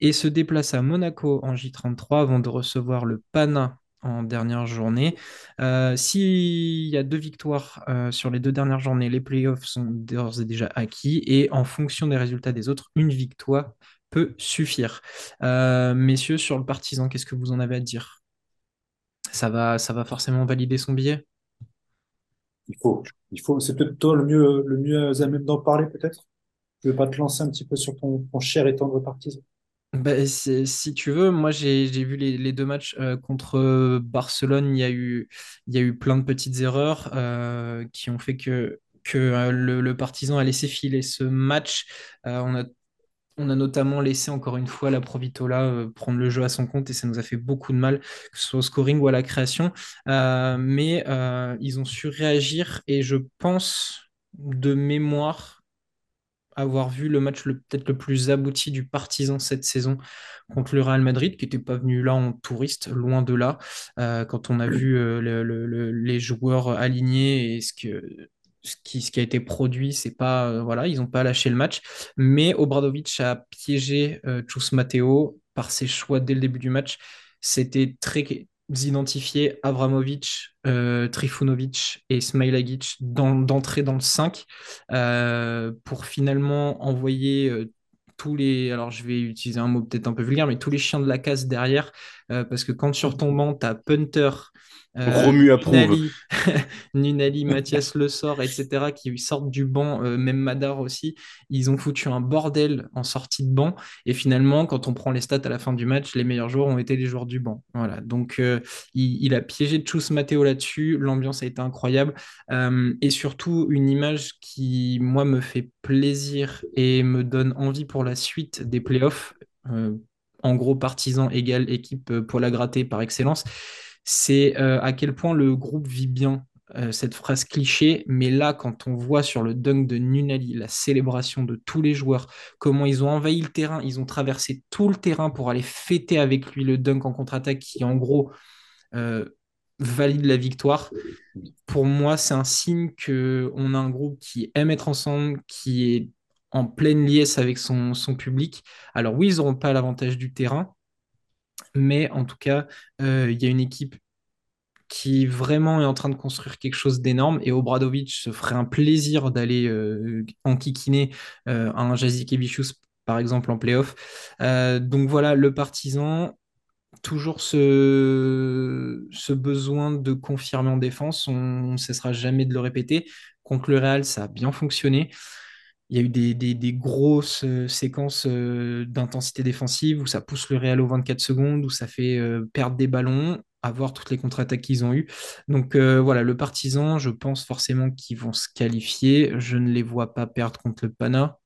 et se déplace à Monaco en J33 avant de recevoir le Pana en dernière journée. Euh, S'il y a deux victoires euh, sur les deux dernières journées, les playoffs sont d'ores et déjà acquis et en fonction des résultats des autres, une victoire peut suffire. Euh, messieurs, sur le partisan, qu'est-ce que vous en avez à dire? Ça va, ça va forcément valider son billet? Il faut. Il faut. C'est peut-être toi le mieux, le mieux à même d'en parler, peut-être? Tu veux pas te lancer un petit peu sur ton, ton cher et tendre partisan? Bah, si tu veux, moi j'ai vu les, deux matchs euh, contre Barcelone. Il y a eu, plein de petites erreurs euh, qui ont fait que, euh, le, le Partizan a laissé filer ce match. On a, notamment laissé encore une fois la Provitola euh, prendre le jeu à son compte et ça nous a fait beaucoup de mal, que ce soit au scoring ou à la création. Mais ils ont su réagir et je pense de mémoire. Avoir vu le match peut-être le plus abouti du Partizan cette saison contre le Real Madrid, qui n'était pas venu là en touriste, loin de là. Euh, quand on a vu euh, le, le, les joueurs alignés et ce que ce qui, a été produit, c'est pas euh, voilà, ils n'ont pas lâché le match, mais Obradovic a piégé Chus Mateo par ses choix dès le début du match. C'était très identifié Avramovic, euh, Trifunovic et Smailagic d'entrer dans, le 5 euh, pour finalement envoyer euh, tous les, alors je vais utiliser un mot peut-être un peu vulgaire, mais tous les chiens de la casse derrière, parce que quand sur ton banc, tu as Punter, euh, Romu approuve. <laughs> Nunali, Mathias Le Sort, etc., qui sortent du banc, euh, même Madar aussi, ils ont foutu un bordel en sortie de banc. Et finalement, quand on prend les stats à la fin du match, les meilleurs joueurs ont été les joueurs du banc. Voilà. Donc, euh, il, a piégé Chus Matteo là-dessus. L'ambiance a été incroyable. et surtout, une image qui, moi, me fait plaisir et me donne envie pour la suite des playoffs. en gros, partisan égal équipe pour la gratter par excellence c'est euh, à quel point le groupe vit bien euh, cette phrase cliché, mais là, quand on voit sur le dunk de Nunali la célébration de tous les joueurs, comment ils ont envahi le terrain, ils ont traversé tout le terrain pour aller fêter avec lui le dunk en contre-attaque qui, en gros, euh, valide la victoire. Pour moi, c'est un signe qu'on a un groupe qui aime être ensemble, qui est en pleine liesse avec son, son public. Alors oui, ils n'auront pas l'avantage du terrain, mais en tout cas, euh, il y a une équipe qui vraiment est en train de construire quelque chose d'énorme et Obradovic se ferait un plaisir d'aller euh, enquiquiner euh, un Jazikevicius par exemple en playoff. donc voilà, le partisan, toujours ce besoin de confirmer en défense, on ne cessera jamais de le répéter. Contre le Real, ça a bien fonctionné. Il y a eu des, grosses euh, séquences euh, d'intensité défensive où ça pousse le Real aux 24 secondes, où ça fait euh, perdre des ballons, avoir toutes les contre-attaques qu'ils ont eues. Donc voilà, le partisan, je pense forcément qu'ils vont se qualifier. Je ne les vois pas perdre contre le Pana.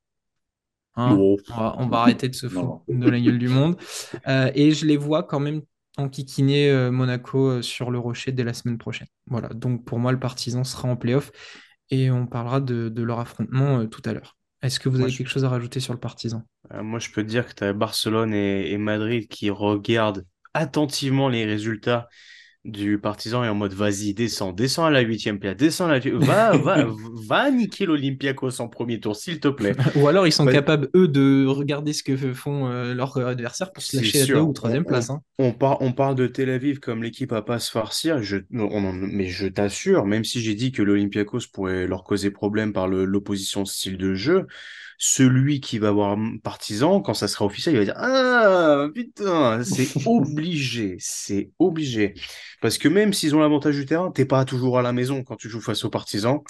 Hein on, va, arrêter de se <laughs> foutre de la gueule du monde. et je les vois quand même enquiquiner Monaco sur le rocher dès la semaine prochaine. Voilà, donc pour moi, le partisan sera en playoff et on parlera de, leur affrontement tout à l'heure. Est-ce que vous avez quelque chose à rajouter sur le partisan euh, Moi, je peux te dire que tu as Barcelone et, Madrid qui regardent attentivement les résultats du partisan et en mode vas-y, descends, descends à la huitième place, descends à la... Va, va, <laughs> va niquer l'Olympiakos en premier tour, s'il te plaît. Ou alors ils sont capables, eux, de regarder ce que font euh, leurs adversaires pour se lâcher à deux ou troisième place. Hein. On, on, parle de Tel Aviv comme l'équipe à pas se farcir, je, mais je t'assure, même si j'ai dit que l'Olympiakos pourrait leur causer problème par l'opposition style de jeu, celui qui va avoir partisan, quand ça sera officiel, il va dire Ah putain, c'est obligé, c'est obligé. Parce que même s'ils ont l'avantage du terrain, t'es pas toujours à la maison quand tu joues face aux partisans.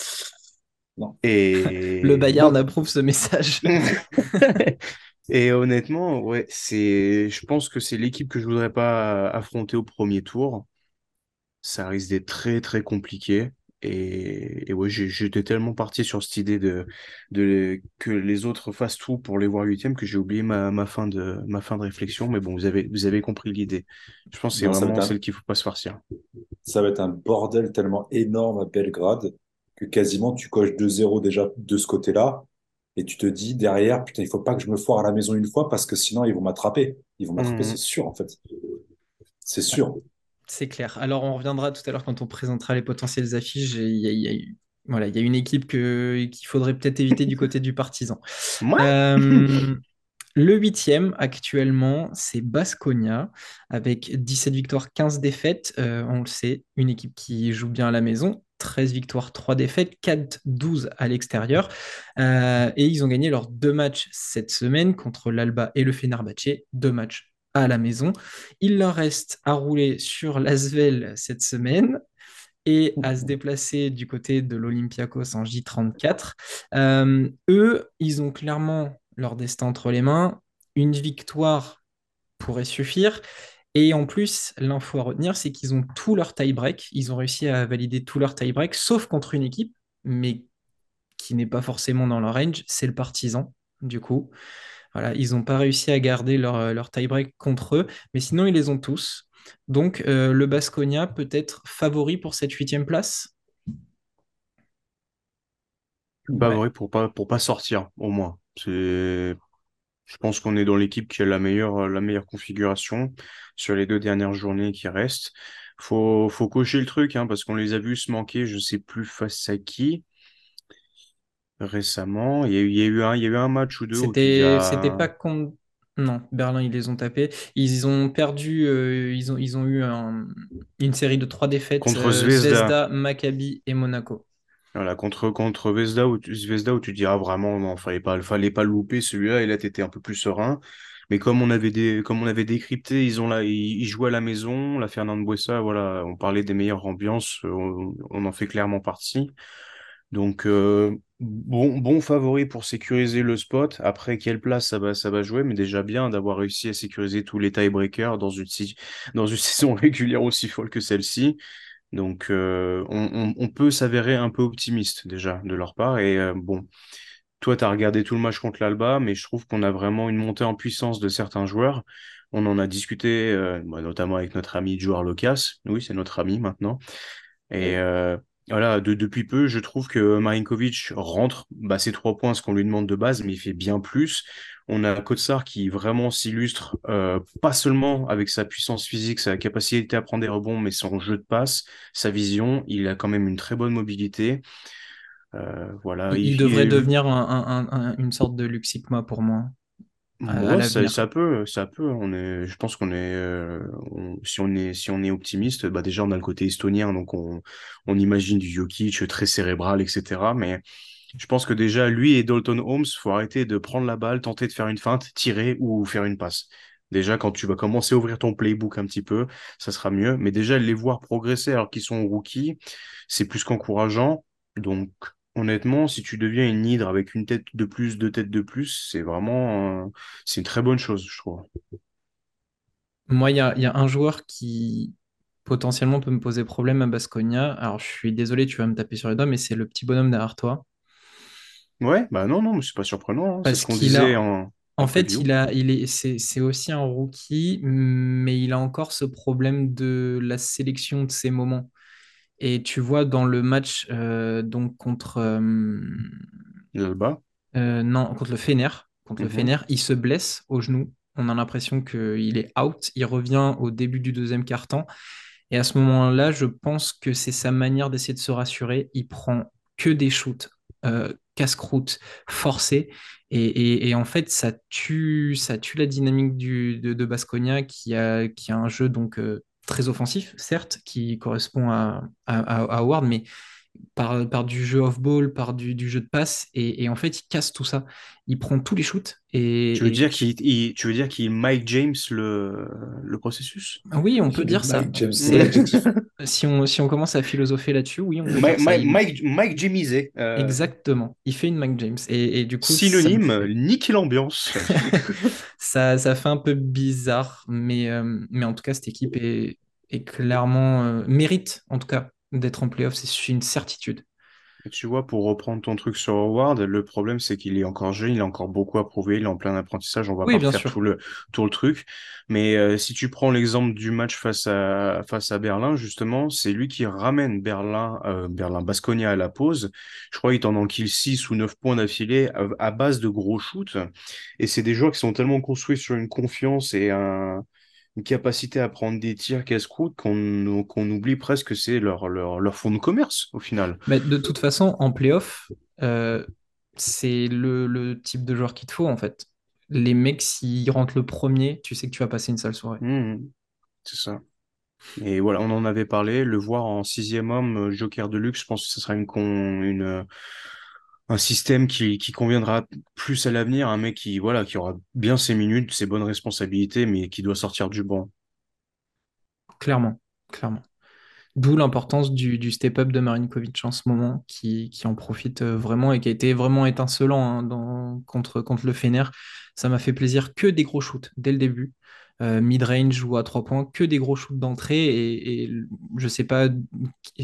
Non. Et... <laughs> Le Bayern approuve ce message. <laughs> Et honnêtement, ouais, c'est, je pense que c'est l'équipe que je voudrais pas affronter au premier tour. Ça risque d'être très très compliqué. Et, ouais, j'étais tellement parti sur cette idée de, de que les autres fassent tout pour les voir huitième que j'ai oublié ma, ma, fin de, ma fin de réflexion. Mais bon, vous avez, vous avez compris l'idée. Je pense que c'est vraiment celle qu'il ne faut pas se farcir. Ça va être un bordel tellement énorme à Belgrade que quasiment tu coches 2-0 déjà de ce côté-là. Et tu te dis derrière, putain, il faut pas que je me foire à la maison une fois parce que sinon ils vont m'attraper. Ils vont m'attraper, mmh. c'est sûr en fait. C'est sûr. C'est clair. Alors, on reviendra tout à l'heure quand on présentera les potentielles affiches. Il y a, voilà, il y a une équipe qu'il faudrait peut-être éviter du côté du partisan. <laughs> Euh, le huitième, actuellement, c'est Basconia, avec 17 victoires, 15 défaites. Euh, on le sait, une équipe qui joue bien à la maison. 13 victoires, 3 défaites, 4-12 à l'extérieur. Euh, et ils ont gagné leurs deux matchs cette semaine contre l'Alba et le Fenerbahce. Deux matchs à la maison. Il leur reste à rouler sur l'Asvel cette semaine et à se déplacer du côté de l'Olympiakos en J34. Euh, eux, ils ont clairement leur destin entre les mains. Une victoire pourrait suffire. Et en plus, l'info à retenir, c'est qu'ils ont tout leur tie-break. Ils ont réussi à valider tout leur tie-break, sauf contre une équipe, mais qui n'est pas forcément dans leur range, c'est le partisan, du coup ils n'ont pas réussi à garder leur, euh, leur tie-break contre eux, mais sinon, ils les ont tous. Donc, euh, le Basconia peut être favori pour cette huitième place? Ouais. Bavary pour pas, pour pas sortir, au moins. C'est, je pense qu'on est dans l'équipe qui a la meilleure, la meilleure configuration sur les deux dernières journées qui restent. Faut, faut cocher le truc, hein, parce qu'on les a vus se manquer, je sais plus face à qui récemment. Il y a eu, il y a eu un, il y a eu un match ou deux tu C'était, pas contre. Non, Berlin, ils les ont tapés. Ils ont perdu, euh, ils ont, ils ont eu un- une série de trois défaites, contre euh, Zvezda. Zvezda, Maccabi et Monaco. Voilà, contre, contre Zvezda où, tu- Zvezda où tu dis, ah, vraiment, non, fallait pas, fallait pas louper celui-là, et là, t'étais un peu plus serein. Mais comme on avait des, comme on avait décrypté, ils ont là, ils, ils jouaient à la maison, la Fernande Buesa, voilà, on parlait des meilleures ambiances, euh, on, on en fait clairement partie. Donc, euh, bon, bon favori pour sécuriser le spot. Après, quelle place ça va, ça va jouer, mais déjà bien d'avoir réussi à sécuriser tous les tie-breakers dans une, <laughs> dans une saison régulière aussi folle que celle-ci. Donc, euh, on, on- on peut s'avérer un peu optimiste déjà de leur part. Et euh, bon, toi, tu as regardé tout le match contre l'Alba, mais je trouve qu'on a vraiment une montée en puissance de certains joueurs. On en a discuté, euh, bah, notamment avec notre ami joueur Locas. Oui, c'est notre ami maintenant. Et. Voilà, de- depuis peu, je trouve que Marinkovic rentre bah, ses trois points, ce qu'on lui demande de base, mais il fait bien plus. On a Kotsar qui vraiment s'illustre, euh, pas seulement avec sa puissance physique, sa capacité à prendre des rebonds, mais son jeu de passe, sa vision. Il a quand même une très bonne mobilité. Euh, voilà, Il, devrait il- devenir un- un- un- un- une sorte de Luxigma pour moi Ouais, ça, ça peut, ça peut. On est, je pense qu'on est, euh, on- si on est, si on est optimiste, bah déjà on a le côté estonien, donc on, on imagine du Jokic très cérébral, etc. Mais je pense que déjà lui et Dalton Holmes, faut arrêter de prendre la balle, tenter de faire une feinte, tirer ou faire une passe. Déjà, quand tu vas commencer à ouvrir ton playbook un petit peu, ça sera mieux. Mais déjà, les voir progresser alors qu'ils sont rookies, c'est plus qu'encourageant. Donc, honnêtement, si tu deviens une hydre avec une tête de plus, deux têtes de plus, c'est vraiment, euh, c'est une très bonne chose, je trouve. Moi, il y a, il y a un joueur qui potentiellement peut me poser problème à Baskonia. Alors, je suis désolé, tu vas me taper sur les doigts, mais c'est le petit bonhomme derrière toi. Ouais, bah non, non, mais c'est pas surprenant. hein. C'est ce Parce qu'on disait a, en, en fait, il a, il est, c'est aussi un rookie, mais il a encore ce problème de la sélection de ses moments. Et tu vois, dans le match euh, donc contre, euh, L'Alba. euh, non, contre le Fener, contre le Mhm. Fener, il se blesse au genou. On a l'impression qu'il est out. Il revient au début du deuxième quart-temps. Et à ce moment-là, je pense que c'est sa manière d'essayer de se rassurer. Il prend que des shoots, euh, casse-croûte, forcés. Et, et- et en fait, ça tue, ça tue la dynamique du, de, de Baskonia qui a, qui a un jeu donc euh, très offensif, certes, qui correspond à, à, Howard, mais par, par du jeu off-ball, par du, du jeu de passe. Et, et en fait, il casse tout ça. Il prend tous les shoots. Tu veux Et, et dire qu'il, il- tu veux dire qu'il Mike James le, le processus? oui, on peut dire ça. Mike James. C'est l'adjectif. <laughs> Si on, si on commence à philosopher là-dessus, oui, on peut Mike, dire ça. Mike, Il, Mike, Mike Jamisé, euh, exactement. Il fait une Mike James. Et, et du coup, ça me synonyme, fait... niquer l'ambiance. <laughs> <laughs> ça, ça fait un peu bizarre. Mais, euh, mais en tout cas, cette équipe est, est clairement... euh, mérite, en tout cas, d'être en playoff. C'est une certitude. Et tu vois, pour reprendre ton truc sur Howard, le problème, c'est qu'il est encore jeune, il a encore beaucoup à prouver, il est en plein apprentissage, on va pas Oui, sûr. tout le, tout le truc. Mais euh, si tu prends l'exemple du match face à, face à Berlin, justement, c'est lui qui ramène Berlin, euh, Berlin Baskonia à la pause. Je crois qu'il t'en enquille 6 ou 9 points d'affilée à, à base de gros shoots. Et c'est des joueurs qui sont tellement construits sur une confiance et un, une capacité à prendre des tirs casse-croûte qu'on oublie presque que c'est leur, leur, leur fonds de commerce, au final. Mais de toute façon, en playoff, euh, c'est le, le type de joueur qu'il te faut, en fait. Les mecs, s'ils rentrent le premier, tu sais que tu vas passer une sale soirée. Mhm, c'est ça. Et voilà, on en avait parlé. Le voir en sixième homme, euh, Joker de luxe, je pense que ce sera une, con, une, un système qui, conviendra plus à l'avenir. Un mec qui, voilà, qui aura bien ses minutes, ses bonnes responsabilités, mais qui doit sortir du banc. Clairement, clairement. D'où l'importance du, step-up de Marinkovic en ce moment, qui, en profite euh, vraiment et qui a été vraiment étincelant hein, contre, contre le Fener. Ça m'a fait plaisir que des gros shoots dès le début. Euh, mid-range ou à trois points, que des gros shoots d'entrée. Et, et je sais pas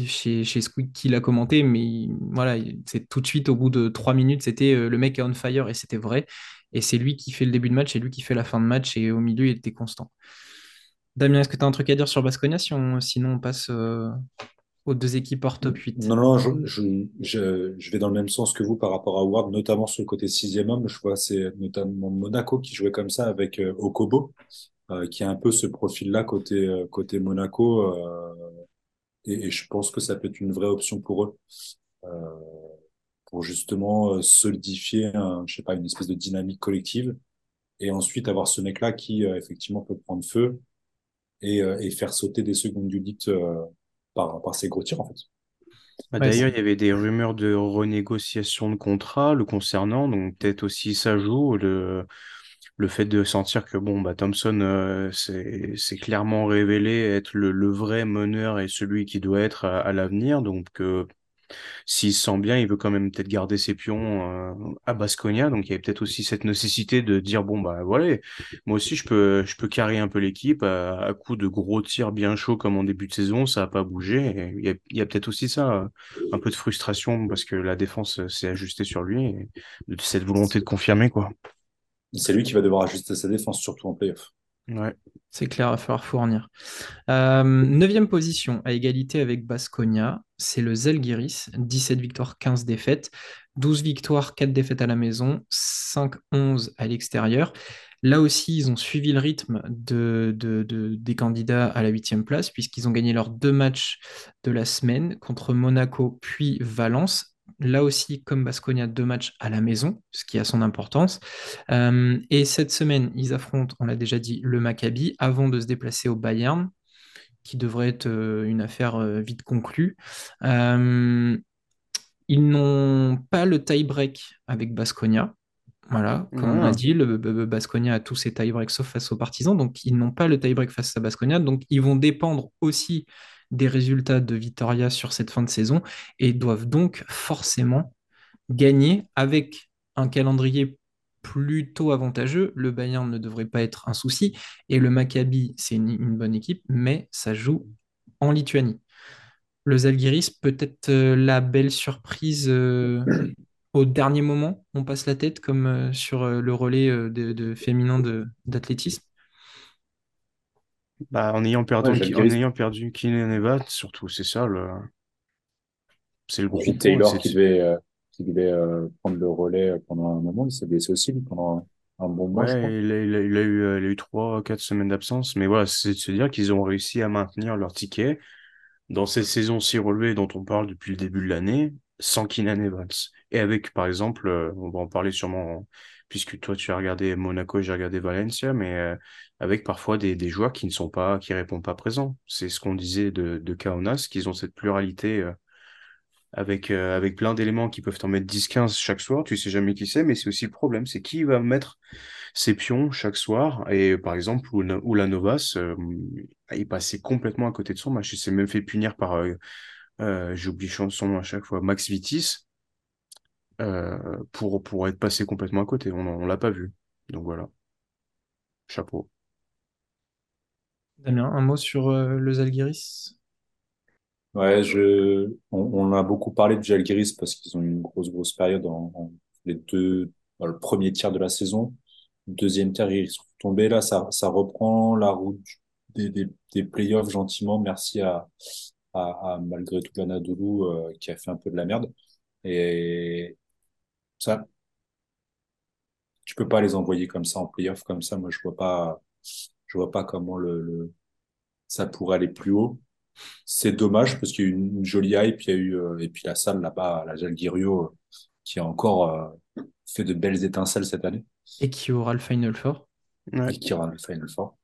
chez, chez Squid qui l'a commenté, mais il- voilà, c'est tout de suite au bout de trois minutes, c'était euh, le mec est on fire et c'était vrai. Et c'est lui qui fait le début de match et lui qui fait la fin de match et au milieu, il était constant. Damien, est-ce que tu as un truc à dire sur Baskonia si on- sinon on passe. euh, aux deux équipes hors top 8. Non, non, je, je, je, vais dans le même sens que vous par rapport à Ward, notamment sur le côté sixième homme. Je vois, c'est notamment Monaco qui jouait comme ça avec euh, Okobo, qui a un peu ce profil-là côté, euh, côté Monaco. euh, et, et je pense que ça peut être une vraie option pour eux. Euh, pour justement euh, solidifier, un, je sais pas, une espèce de dynamique collective. Et ensuite avoir ce mec-là qui, euh, effectivement, peut prendre feu et, euh, et faire sauter des secondes units euh, par, par ses gros tirs, en fait. Bah, Ouais, d'ailleurs, il y avait des rumeurs de renégociation de contrat le concernant, donc peut-être aussi ça joue, le, le fait de sentir que bon, bah, Thompson euh, clairement révélé être le, le vrai meneur et celui qui doit être à, l'avenir, donc euh, s'il se sent bien, il veut quand même peut-être garder ses pions euh, à Baskonia. Donc il y avait peut-être aussi cette nécessité de dire bon bah voilà, moi aussi je peux je peux carrer un peu l'équipe à, à coup de gros tirs bien chauds comme en début de saison, ça a pas bougé. Il y a, peut-être aussi ça, un peu de frustration parce que la défense euh, s'est ajustée sur lui et de cette volonté de confirmer quoi. C'est lui qui va devoir ajuster sa défense, surtout en playoff. Ouais. C'est clair, il va falloir fournir. Euh, neuvième position, à égalité avec Basconia, c'est le Zalgiris, 17 victoires, 15 défaites, 12 victoires, 4 défaites à la maison, 5-11 à l'extérieur. Là aussi, ils ont suivi le rythme de, de- de- des candidats à la huitième place, puisqu'ils ont gagné leurs deux matchs de la semaine contre Monaco puis Valence. Là aussi, comme Basconia, deux matchs à la maison, ce qui a son importance. Euh, et cette semaine, ils affrontent, on l'a déjà dit, le Maccabi avant de se déplacer au Bayern, qui devrait être euh, une affaire euh, vite conclue. Ils n'ont pas le tie-break avec Basconia. Voilà, comme on a Ah. dit, le, le- le Basconia a tous ses tie-breaks sauf face aux partisans, donc ils n'ont pas le tie-break face à Basconia, donc ils vont dépendre aussi des résultats de Vitoria sur cette fin de saison et doivent donc forcément gagner avec un calendrier plutôt avantageux. Le Bayern ne devrait pas être un souci. Et le Maccabi, c'est une, bonne équipe, mais ça joue en Lituanie. Le Zalgiris, peut-être euh, la belle surprise euh, au dernier moment, on passe la tête comme euh, sur le relais de, de féminin d'athlétisme. Bah, en ayant perdu, Ouais, en ayant perdu Kylian surtout, c'est ça le, c'est le gros Taylor qui devait, euh, qui devait euh, prendre le relais pendant un moment, il s'est blessé aussi pendant un bon crois. Ouais, il a, il a- il a eu, euh, il a eu trois, quatre semaines d'absence, mais voilà, c'est de se dire qu'ils ont réussi à maintenir leur ticket dans cette saison si relevée dont on parle depuis le début de l'année, sans Keenan Evans. Et avec, par exemple, euh, on va en parler sûrement, puisque toi tu as regardé Monaco et j'ai regardé Valencia, mais euh, avec parfois des, joueurs qui ne sont pas, qui répondent pas présents. C'est ce qu'on disait de, de qu'ils ont cette pluralité euh, avec, euh, avec plein d'éléments qui peuvent t'en mettre 10-15 chaque soir, tu sais jamais qui c'est, mais c'est aussi le problème, c'est qui va mettre ses pions chaque soir. Et par exemple, Oula Oula Novas, euh, il passait complètement à côté de son match. Il s'est même fait punir par, j'oublie son nom à chaque fois, Max Vitis, euh, pour, pour être passé complètement à côté. On, on l'a pas vu. Donc voilà, chapeau. Damien, un mot sur euh, le Zalgiris? Ouais, je, on, on a beaucoup parlé de Žalgiris parce qu'ils ont eu une grosse, grosse période en, en les deux, dans le premier tiers de la saison. Deuxième tiers, ils sont tombés. Là, ça, ça reprend la route des, des, des playoffs gentiment. Merci à, à, à malgré tout l'Anadolu euh, qui a fait un peu de la merde. Et ça, tu peux pas les envoyer comme ça en playoff comme ça. Moi, je vois pas, je vois pas comment le, le ça pourrait aller plus haut. C'est dommage parce qu'il y a eu une, jolie hype, il y a eu euh, et puis la salle là-bas, la Jalgirio, euh, qui a encore euh, fait de belles étincelles cette année et qui aura le Final Four. Ouais. et qui aura le Final Four.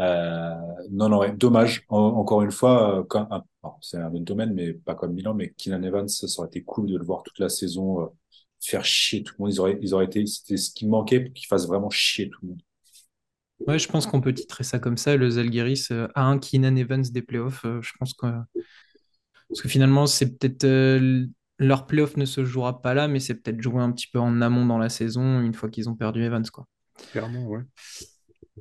Euh, non, non, ouais, dommage. En- encore une fois, alors, c'est un autre domaine, mais pas comme Milan, mais Kylian Evans, ça aurait été cool de le voir toute la saison euh, faire chier tout le monde. Ils auraient, ils auraient été, c'était ce qui manquait pour qu'il fasse vraiment chier tout le monde. Ouais, je pense qu'on peut titrer ça comme ça. Le Zalgiris euh, a un Keenan Evans des playoffs. euh, je pense que Parce que finalement, c'est peut-être euh, leur playoff ne se jouera pas là, mais c'est peut-être joué un petit peu en amont dans la saison une fois qu'ils ont perdu Evans, quoi. Clairement, ouais.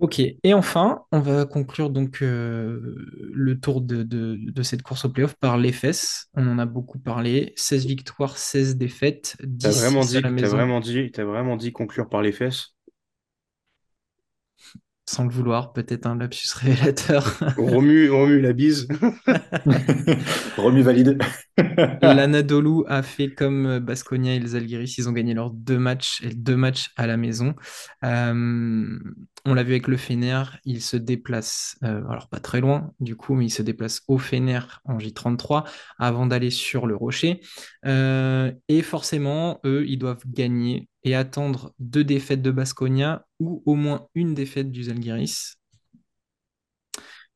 Ok, et enfin, on va conclure donc euh, le tour de, de- de cette course au playoff par l'EFS. On en a beaucoup parlé. 16 victoires, 16 défaites, T'as vraiment 10-6 à dit, t'as vraiment dit, t'as vraiment dit conclure par les fesses? sans le vouloir, peut-être un lapsus révélateur. Romu, Romu la bise. <laughs> Romu valide. <laughs> L'Anadolu a fait comme Basconia et les Algiris, ils ont gagné leurs deux matchs, à la maison. Euh, on l'a vu avec le Fener, il se déplace, euh, alors pas très loin du coup, mais il se déplace au Fener en J33 avant d'aller sur le Rocher. Euh, et forcément, eux, ils doivent gagner et attendre deux défaites de Basconia ou au moins une défaite du Zalgiris.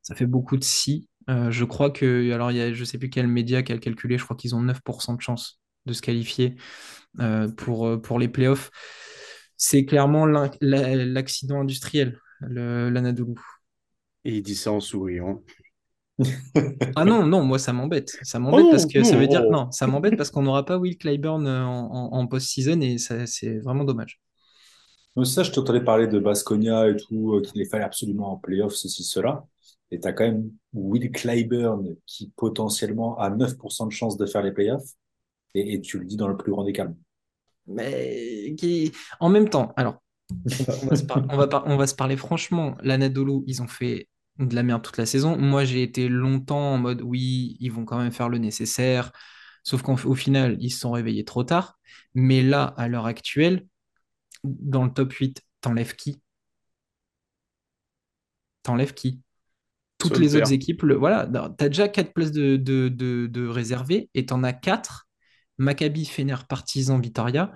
Ça fait beaucoup de si. Euh, je crois que, alors il y a, je ne sais plus quel média qui a calculé, je crois qu'ils ont 9% de chance de se qualifier euh, pour, euh, pour les playoffs. C'est clairement l'accident industriel, l'Anadolu. Et il dit ça en souriant. <laughs> ah non, non, moi ça m'embête. Ça m'embête oh parce que ça veut dire. Oh. Non, ça m'embête parce qu'on n'aura pas Will Clyburn en, en, post-season et c'est vraiment dommage. Ça, je t'entendais parler de Basconia et tout, qu'il fallait absolument en playoff, ceci, cela. Et tu as quand même Will Clyburn qui potentiellement a 9% de chance de faire les playoffs. Et, tu le dis dans le plus grand des calmes. Mais qui... en même temps, alors, on va, se, parler franchement. L'Anadolu, ils ont fait de la merde toute la saison. Moi, j'ai été longtemps en mode oui, ils vont quand même faire le nécessaire. Sauf qu'au final, ils se sont réveillés trop tard. Mais là, à l'heure actuelle, dans le top 8, t'enlèves qui? T'enlèves qui? Toutes les autres équipes, voilà, tu as déjà 4 places de, de, de, réservées et tu en as 4. Maccabi, Fener, Partizan, Vitoria.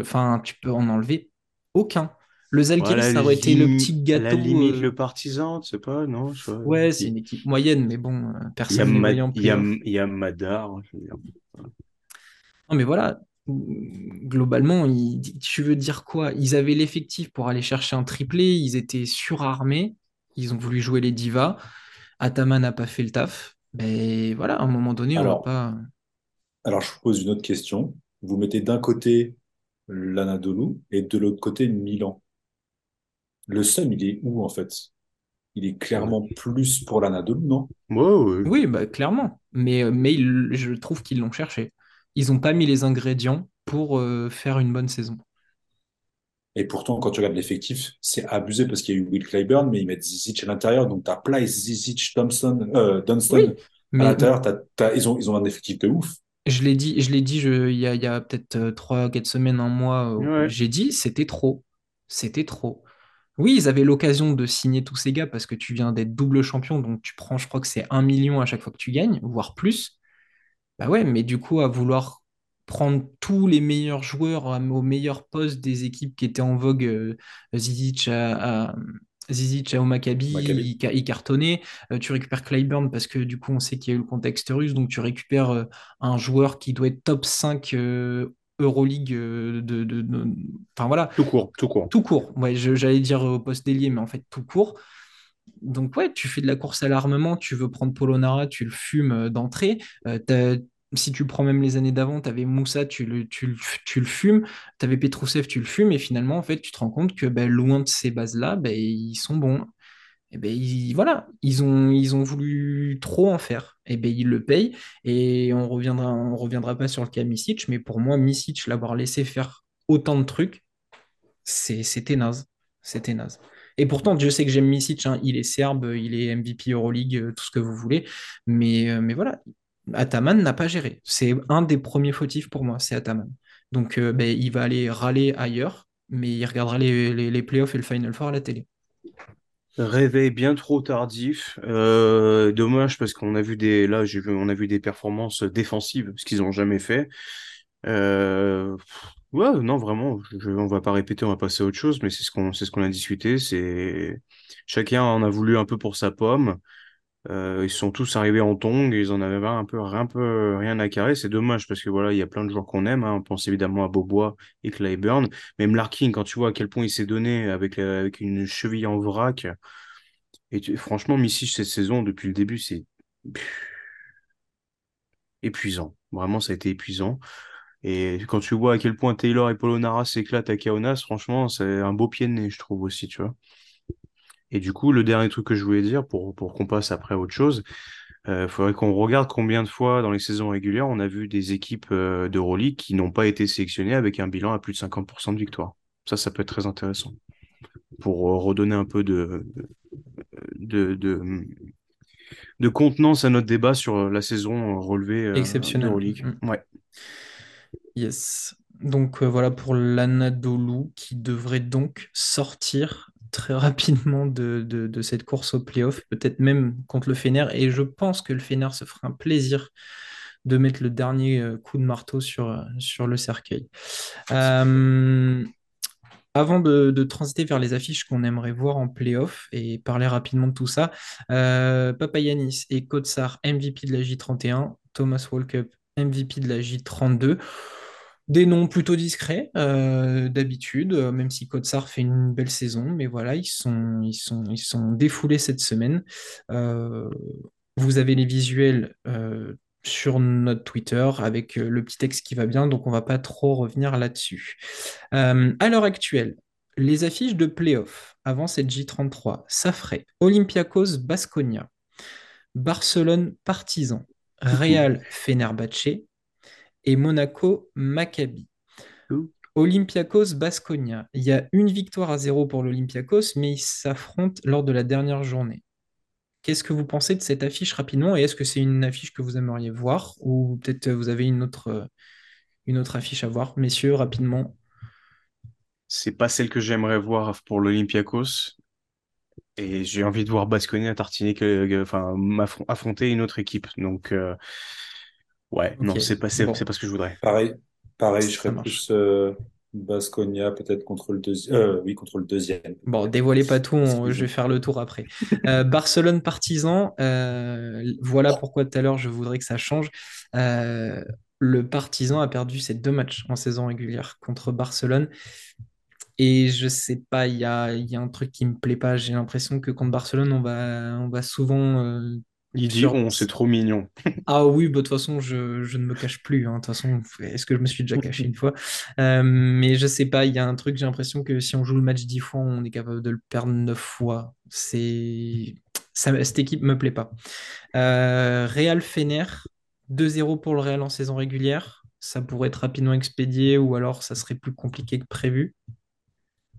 Enfin, tu peux en enlever aucun. Le Zalgiris, ça aurait été le petit gâteau. La limite, euh, le partisan, tu sais pas, non Ouais, c'est une équipe moyenne, mais bon, euh, personne n'est en Il y a, y a Madar. Non, mais voilà, globalement, tu veux dire quoi? Ils avaient l'effectif pour aller chercher un triplé, ils étaient surarmés. Ils ont voulu jouer les divas. Atama n'a pas fait le taf. Mais voilà, à un moment donné, alors, on va pas. Alors, je vous pose une autre question. Vous mettez d'un côté l'Anadolu et de l'autre côté Milan. Le Sun, il est où en fait? Il est clairement plus pour l'Anadolu, non? Oui, bah, clairement. Mais, mais je trouve qu'ils l'ont cherché. Ils n'ont pas mis les ingrédients pour euh, faire une bonne saison. Et pourtant, quand tu regardes l'effectif, c'est abusé parce qu'il y a eu Will Clyburn, mais ils mettent Zizic à l'intérieur. Donc, tu as Plyce, Zizic, Thompson, euh, Dunston à l'intérieur. Ils, ont, ils ont un effectif de ouf. Je l'ai dit, je l'ai dit il y a, peut-être 3 4 semaines, un mois. Euh, j'ai dit c'était trop. C'était trop. Oui, ils avaient l'occasion de signer tous ces gars parce que tu viens d'être double champion, donc tu prends, je crois que c'est un million à chaque fois que tu gagnes, voire plus. Bah ouais, mais du coup, à vouloir prendre tous les meilleurs joueurs euh, au meilleur poste des équipes qui étaient en vogue. Euh, Zizic à, Zizic au Maccabi, Il, cartonnait. Euh, tu récupères Clyburn parce que du coup, on sait qu'il y a eu le contexte russe. Donc, tu récupères un joueur qui doit être top 5 Euroleague de, Enfin, voilà. Tout court, tout court. Tout court. Ouais, j'allais dire au poste d'ailier, mais en fait, tout court. Donc, ouais, tu fais de la course à l'armement. Tu veux prendre Polonara, tu le fumes d'entrée si tu prends même les années d'avant, tu avais Moussa, tu le, tu, le fumes, tu avais Petrousev, tu le fumes, et finalement, en fait, tu te rends compte que ben, loin de ces bases-là, ben, ils sont bons. Et ben, voilà, ils ont, ils ont voulu trop en faire. Et ben, ils le payent. Et on reviendra, on reviendra pas sur le cas Misic, mais pour moi, Misic, l'avoir laissé faire autant de trucs, c'était naze. C'était naze. Et pourtant, Dieu sait que j'aime Misic, hein. il est serbe, il est MVP Euroleague, euh, tout ce que vous voulez. Mais, euh, mais voilà, Ataman n'a pas géré. C'est un des premiers fautifs pour moi, c'est Ataman. Donc euh, ben, il va aller râler ailleurs, mais il regardera les, les, playoffs et le Final Four à la télé. Réveil bien trop tardif. Euh, dommage parce qu'on a vu des là on a vu des performances défensives ce qu'ils n'ont jamais fait. Euh, ouais non vraiment je, on va pas répéter on va passer à autre chose mais c'est ce qu'on ce qu'on a discuté c'est chacun en a voulu un peu pour sa pomme. Euh, ils sont tous arrivés en tongs, ils en avaient un peu, un peu rien à carrer. C'est dommage parce que voilà, il y a plein de joueurs qu'on aime. Hein. On pense évidemment à Bobois et Clyburn. Même Larkin, quand tu vois à quel point il s'est donné avec, euh, une cheville en vrac. Et franchement, Missy, cette saison, depuis le début, c'est épuisant. Vraiment, ça a été épuisant. Et quand tu vois à quel point Taylor et Polonara s'éclatent à Kaunas, franchement, c'est un beau pied de nez, je trouve aussi, tu vois. Et du coup, le dernier truc que je voulais dire pour, pour qu'on passe après à autre chose, il euh, faudrait qu'on regarde combien de fois dans les saisons régulières on a vu des équipes euh, d'Euroleague qui n'ont pas été sélectionnées avec un bilan à plus de 50% de victoire. Ça, ça peut être très intéressant. pour redonner un peu de, de, de, de contenance à notre débat sur la saison relevée Exceptionnelle. d'Euroleague. Mm. Ouais. Yes. Donc euh, voilà pour l'Anadolu qui devrait donc sortir très rapidement de, cette course au playoff, peut-être même contre le Fener. Et je pense que le Fener se fera un plaisir de mettre le dernier euh, coup de marteau sur, sur le cercueil. Euh, avant de, de transiter vers les affiches qu'on aimerait voir en playoff et parler rapidement de tout ça, euh, Papayanis et Kotsar MVP de la J31, Thomas Walkup MVP de la J32. Des noms plutôt discrets euh, d'habitude, euh, même si Kotsar fait une belle saison, mais voilà, ils sont, ils sont, ils sont défoulés cette semaine. Euh, vous avez les visuels euh, sur notre Twitter avec le petit texte qui va bien, donc on va pas trop revenir là-dessus. À l'heure actuelle, les affiches de playoff avant cette J33, ça ferait Olympiakos Basconia, Barcelone Partizan, <laughs> Real Fenerbahce et Monaco Maccabi. Ouh. Olympiakos Basconia, il y a une victoire à zéro pour l'Olympiakos, mais ils s'affrontent lors de la dernière journée. Qu'est-ce que vous pensez de cette affiche rapidement et est-ce que c'est une affiche que vous aimeriez voir ou peut-être vous avez une autre, euh, une autre affiche à voir, messieurs, rapidement C'est pas celle que j'aimerais voir pour l'Olympiakos. Et j'ai envie de voir Baskonia tartiner, que, que- enfin, affronter une autre équipe. Donc, euh, ouais, non, c'est pas, c'est, bon. c'est pas ce que je voudrais. Pareil, pareil, je serais marche. plus euh, Baskonia, peut-être contre le deuxième. Euh, oui, contre le deuxième. Bon, dévoilez pas tout, on- je vais faire le tour après. Euh, Barcelone Partizan, euh, voilà pourquoi tout à l'heure je voudrais que ça change. Euh, le Partizan a perdu ses deux matchs en saison régulière contre Barcelone. Et je sais pas, il y a, il y a un truc qui me plaît pas. J'ai l'impression que contre Barcelone, on va, on va souvent Il dit sur- on, c'est trop mignon. <laughs> Ah oui, bah, de toute façon, je, je ne me cache plus. hein. De toute façon, est-ce que je me suis déjà caché <laughs> une fois? Euh, mais je sais pas, il y a un truc, j'ai l'impression que si on joue le match dix fois, on est capable de le perdre neuf fois. C'est... Ça, cette équipe me plaît pas. Euh, Real Fener, 2-0 pour le Real en saison régulière. Ça pourrait être rapidement expédié ou alors ça serait plus compliqué que prévu.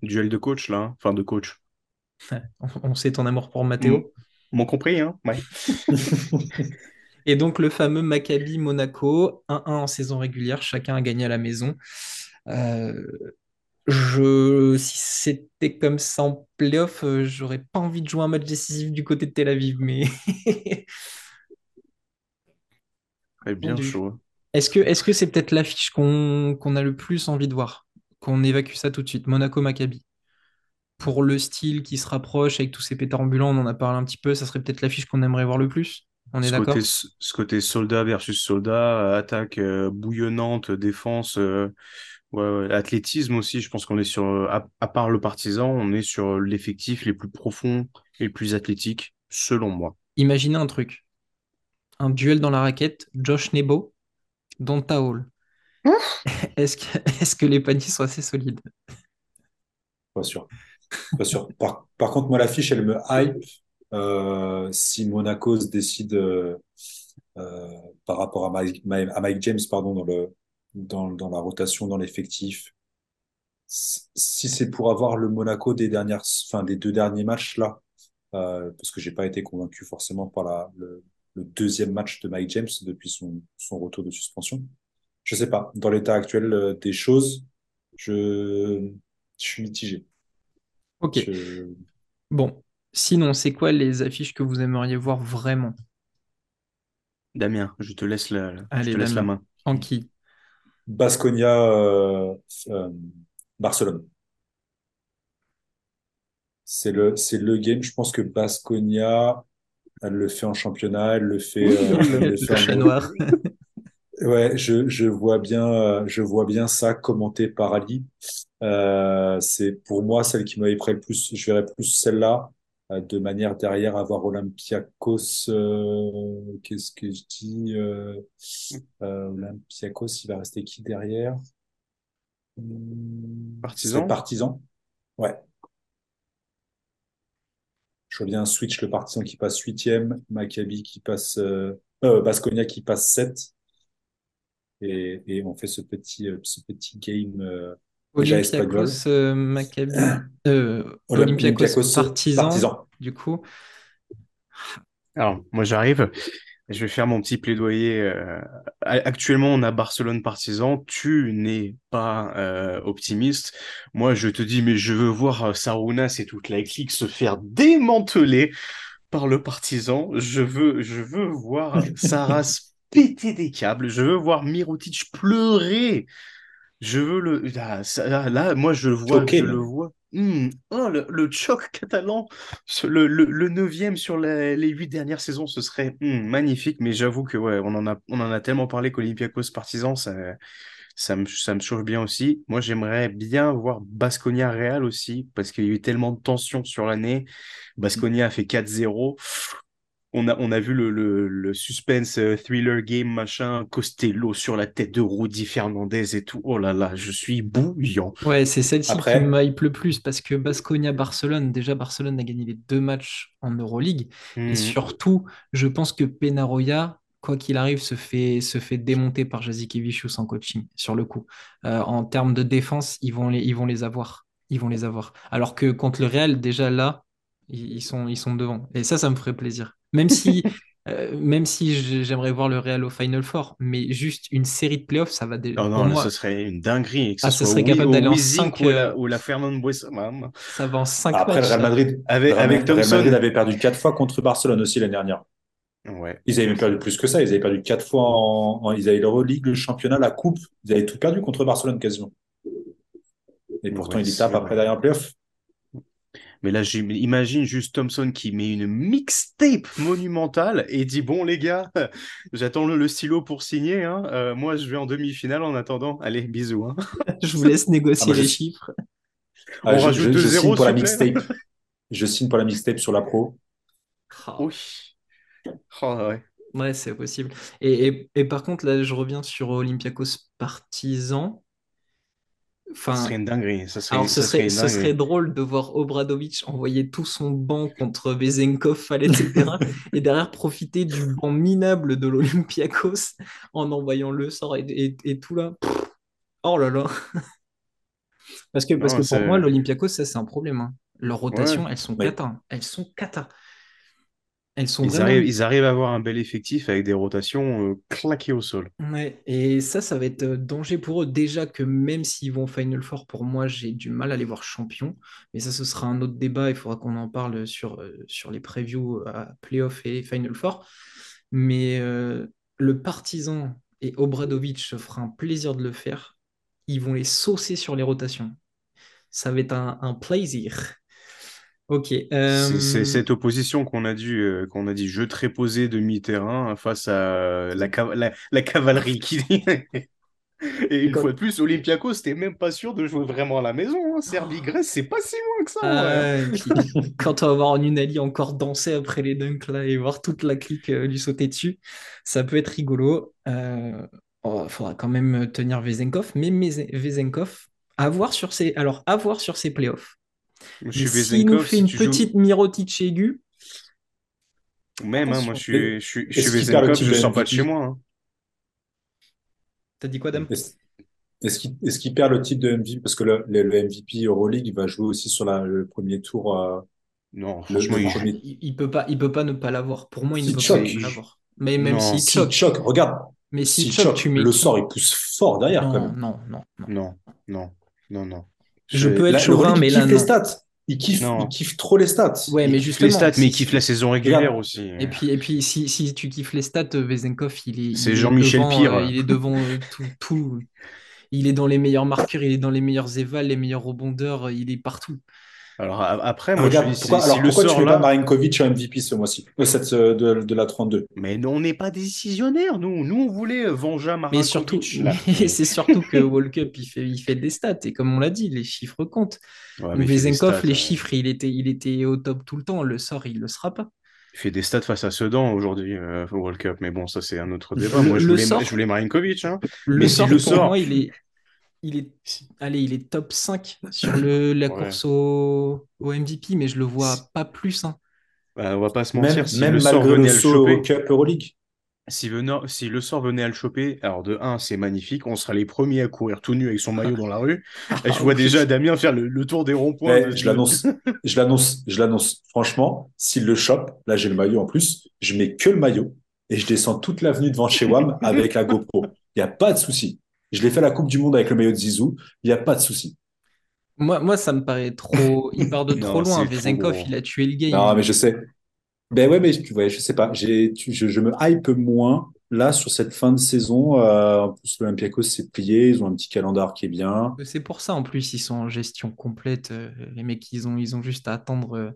Duel de coach, là. hein. Enfin, de coach. <laughs> On, on sait ton amour pour Matteo. M'ont compris, hein? Ouais. <laughs> Et donc le fameux Maccabi Monaco, 1-1 en saison régulière, chacun a gagné à la maison. Euh, je, si c'était comme ça en playoff, euh, j'aurais pas envie de jouer un match décisif du côté de Tel Aviv, mais <laughs> Très bien Entendu. chaud. est-ce que est-ce que c'est peut-être l'affiche qu'on qu'on a le plus envie de voir? Qu'on évacue ça tout de suite, Monaco-Maccabi? Pour le style qui se rapproche avec tous ces pétards ambulants, on en a parlé un petit peu, ça serait peut-être l'affiche qu'on aimerait voir le plus. On est Ce d'accord? côté, ce côté soldat versus soldat, attaque euh, bouillonnante, défense, euh, ouais, ouais, athlétisme aussi. Je pense qu'on est sur, euh, à, à part le partisan, on est sur l'effectif les plus profonds et les plus athlétiques, selon moi. Imaginez un truc. Un duel dans la raquette, Josh Nebo, Donta Hall. <laughs> Est-ce que, est-ce que les paniers sont assez solides? Pas sûr. Pas sûr. Par, par contre, moi, l'affiche, elle me hype euh, si Monaco se décide euh, euh, par rapport à Mike, à Mike James, pardon, dans le dans, dans la rotation, dans l'effectif. Si si c'est pour avoir le Monaco des dernières, enfin des deux derniers matchs là, euh, parce que j'ai pas été convaincu forcément par la, le, le deuxième match de Mike James depuis son, son retour de suspension. Je sais pas. Dans l'état actuel euh, des choses, je, je suis mitigé. Ok. Je- Bon. Sinon, c'est quoi les affiches que vous aimeriez voir vraiment? Damien, je te laisse la, je Allez, te laisse la main. En qui? Baskonia, euh, euh, Barcelone. C'est le, c'est le game. Je pense que Baskonia, elle le fait en championnat, elle le fait, euh, <laughs> elle Le, le fait le en chat Euro- noir. Ouais, je, je vois bien, euh, je vois bien ça commenté par Ali. Euh, c'est pour moi celle qui m'hyperait le plus. Je verrais plus celle-là euh, de manière derrière avoir Olympiakos. euh, qu'est-ce que je dis euh, euh, Olympiakos, il va rester qui derrière? Hmm, Partizan C'est Partizan. Ouais. Je vois bien un switch, le Partizan qui passe huitième, Maccabi qui passe, euh, Baskonia qui passe 7 et, et on fait ce petit, euh, ce petit game. euh. Olympiakos, euh, Maccabi, euh, <clears throat> Ola- Olympiakos, Olympiakos, Partizan, Partizan. du coup. Alors, moi, j'arrive. Je vais faire mon petit plaidoyer. euh, Actuellement, on a Barcelone-Partizan. Tu n'es pas euh, optimiste. Moi, je te dis, mais je veux voir Sarunas et toute la clique se faire démanteler par le Partizan. Je veux, je veux voir <laughs> Saras péter des câbles. Je veux voir Mirotic pleurer. Je veux le. Là, ça- là, moi, je le vois. Je le vois. Hmm, Oh, le, le choc catalan. Le, le, le neuvième sur les, les huit dernières saisons, ce serait hmm, magnifique. Mais j'avoue que ouais, on en a, on en a tellement parlé qu'Olympiakos Partizan, ça, ça me, ça me chauffe bien aussi. Moi, j'aimerais bien voir Baskonia Real aussi, parce qu'il y a eu tellement de tensions sur l'année. Baskonia a fait 4-0. On a, on a vu le, le, le suspense euh, thriller game, machin, Costello sur la tête de Rudy Fernandez et tout. Oh là là, je suis bouillant. Ouais, c'est celle-ci qui Après- me hype le plus parce que Basconia-Barcelone, déjà Barcelone a gagné les deux matchs en Euroleague. Et surtout, je pense que Penaroya, quoi qu'il arrive, se fait, se fait démonter par Jazikevicius en coaching, sur le coup. Euh, en termes de défense, ils vont les, ils vont les avoir. Ils vont les avoir. Alors que contre le Real, déjà là, ils, ils sont, ils sont devant. Et ça, ça me ferait plaisir. Même si, euh, même si j'ai- j'aimerais voir le Real au Final Four, mais juste une série de playoffs, ça va déjà. Non, non, là, moi, ce serait une dinguerie. Que ce Ah, ce soit serait capable d'aller en Wizink cinq, ou, à la, euh, ou la Fernand Buessam. ça va en 5 Après, le. Real. Madrid, Avec, Real- avec Real Thompson. Madrid avait perdu quatre fois contre Barcelone aussi l'année dernière. Ouais. Ils avaient même perdu plus que ça. Ils avaient perdu quatre fois en, en- ils avaient l'Euroleague, le championnat, la coupe. Ils avaient tout perdu contre Barcelone quasiment. Et pourtant, Ouais, ils tapent après derrière un playoff. Mais là, j'imagine juste Thompson qui met une mixtape monumentale et dit Bon, les gars, <laughs> j'attends le, le stylo pour signer. hein. Euh, moi, je vais en demi-finale en attendant. Allez, bisous. hein. <laughs> Je vous laisse négocier Ah, je les chiffres. <laughs> On Ah, je, rajoute je- je 2-0, signe pour la mixtape. Je signe pour la mixtape sur la pro. Ah, Oui. Oh, ouais. Ouais, c'est possible. Et, et- et par contre, là, je reviens sur Olympiakos Partizan. Ça Enfin, serait une dinguerie. Ça serait, alors ce serait serait, une ce dinguerie. serait drôle de voir Obradovic envoyer tout son banc contre Vezenkov, etc. <laughs> et derrière profiter du banc minable de l'Olympiakos en envoyant le sort et, et- et tout là. Pff, Oh là là. Parce que, parce Non, que pour moi, l'Olympiakos, ça, c'est un problème. hein. Leurs rotations, Ouais. elles sont cata. hein. Elles sont cata. Elles sont Ils vraiment... arrivent, ils arrivent à avoir un bel effectif avec des rotations euh, claquées au sol. Ouais, et ça, ça va être euh, danger pour eux. Déjà que même s'ils vont Final Four, pour moi, j'ai du mal à les voir champions. Mais ça, ce sera un autre débat. Il faudra qu'on en parle sur, euh, sur les previews à Playoff et Final Four. Mais euh, le Partizan et Obradovic se fera un plaisir de le faire. Ils vont les saucer sur les rotations. Ça va être un, un plaisir. Ok. euh, C'est c'est cette opposition qu'on a dit, euh, qu'on a dit jeu très posé de mi-terrain face à la, cav- la, la cavalerie qui. Et une fois de plus, Olympiakos, c'était même pas sûr de jouer vraiment à la maison. Hein. Serbie-Grèce, c'est pas si loin que ça. Ah ouais. puis, <laughs> <laughs> quand on va voir Nunali encore danser après les dunks là et voir toute la clique euh, lui sauter dessus, ça peut être rigolo. Il faudra quand même tenir Vezenkov, mais Vezenkov, à voir sur ses, alors, à voir sur ses playoffs. Je suis s'il nous fait si une tu joues- petite Mirotic aiguë, Même, hein, moi, je suis, je suis, je suis je sors pas de chez moi. hein. t'as dit quoi, Dame Est-ce qu'il perd le titre de MVP? Parce que le, le, le MVP Euroleague, il va jouer aussi sur la, le premier tour. euh, Non, franchement, le il- premier. il, il peut pas, il peut pas ne pas l'avoir. Pour moi, il ne peut choque, pas ne il- pas l'avoir. Mais même s'il S'il choque, choque, regarde, mais s'il s'il choque, choque, tu mets le sort, il pousse fort derrière quand même. non, non, non. non, non, non, non. Je peux être chauvin, mais il là, kiffe les non. stats. Il kiffe, il trop les stats. Ouais, Il mais kiffe justement, les stats, mais il kiffe la saison régulière Regarde. aussi. Et puis, et puis si, si tu kiffes les stats, euh, Vezenkov, il est, C'est il est Jean-Michel Pire. euh, il est devant euh, tout, tout. Il est dans les meilleurs marqueurs, il est dans les meilleurs évals, les meilleurs rebondeurs, il est partout. Alors après, Ah, moi, regarde, je dis, pourquoi, si, alors pourquoi tu sort mets pas là, Marinkovic en MVP ce mois-ci euh, cette, euh, de, de la 32 mais on n'est pas décisionnaire, nous. Nous, on voulait Vanja Mais surtout, Marinkovic. <laughs> mais c'est surtout que World Cup, il fait, il fait des stats. Et comme on l'a dit, les chiffres comptent. Ouais, stats, les euh, chiffres, il était, il était au top tout le temps. Le sort, il le sera pas. Il fait des stats face à Sedan aujourd'hui euh, au World Cup, mais bon, ça c'est un autre Le- débat. Moi, je voulais, sort- je voulais Marinkovic. Hein. Le Mais si sort, le pour sort- moi, il est, il est, allez, il est top 5 <clears throat> sur le, la Ouais. course au, au MVP, mais je le vois pas plus. hein. Bah, on va pas se Même, mentir, si même le sort malgré le venait à le saut choper. Cup Euroleague si, venant- si le sort venait à le choper, alors de 1, c'est magnifique, on sera les premiers à courir tout nu avec son maillot dans la rue. <laughs> Et je vois déjà Damien faire le, le tour des ronds-points. De- je l'annonce, je l'annonce, je l'annonce. Franchement, s'il le chope, là j'ai le maillot en plus, je mets que le maillot et je descends toute l'avenue devant chez WAM avec la GoPro. Il n'y a pas de souci. Je l'ai fait à la Coupe du Monde avec le maillot de Zizou, il n'y a pas de souci. Moi, moi, ça me paraît trop. Il part de <laughs> Non, trop loin. Vezenkov, il a tué le game. Non, mais je sais. Ben ouais, mais tu vois, je sais pas. J'ai, je, je me hype moins là sur cette fin de saison. Euh, en plus, l'Olympiakos s'est plié, ils ont un petit calendar qui est bien. C'est pour ça, en plus, ils sont en gestion complète. euh, Les mecs, ils ont, ils ont juste à attendre euh,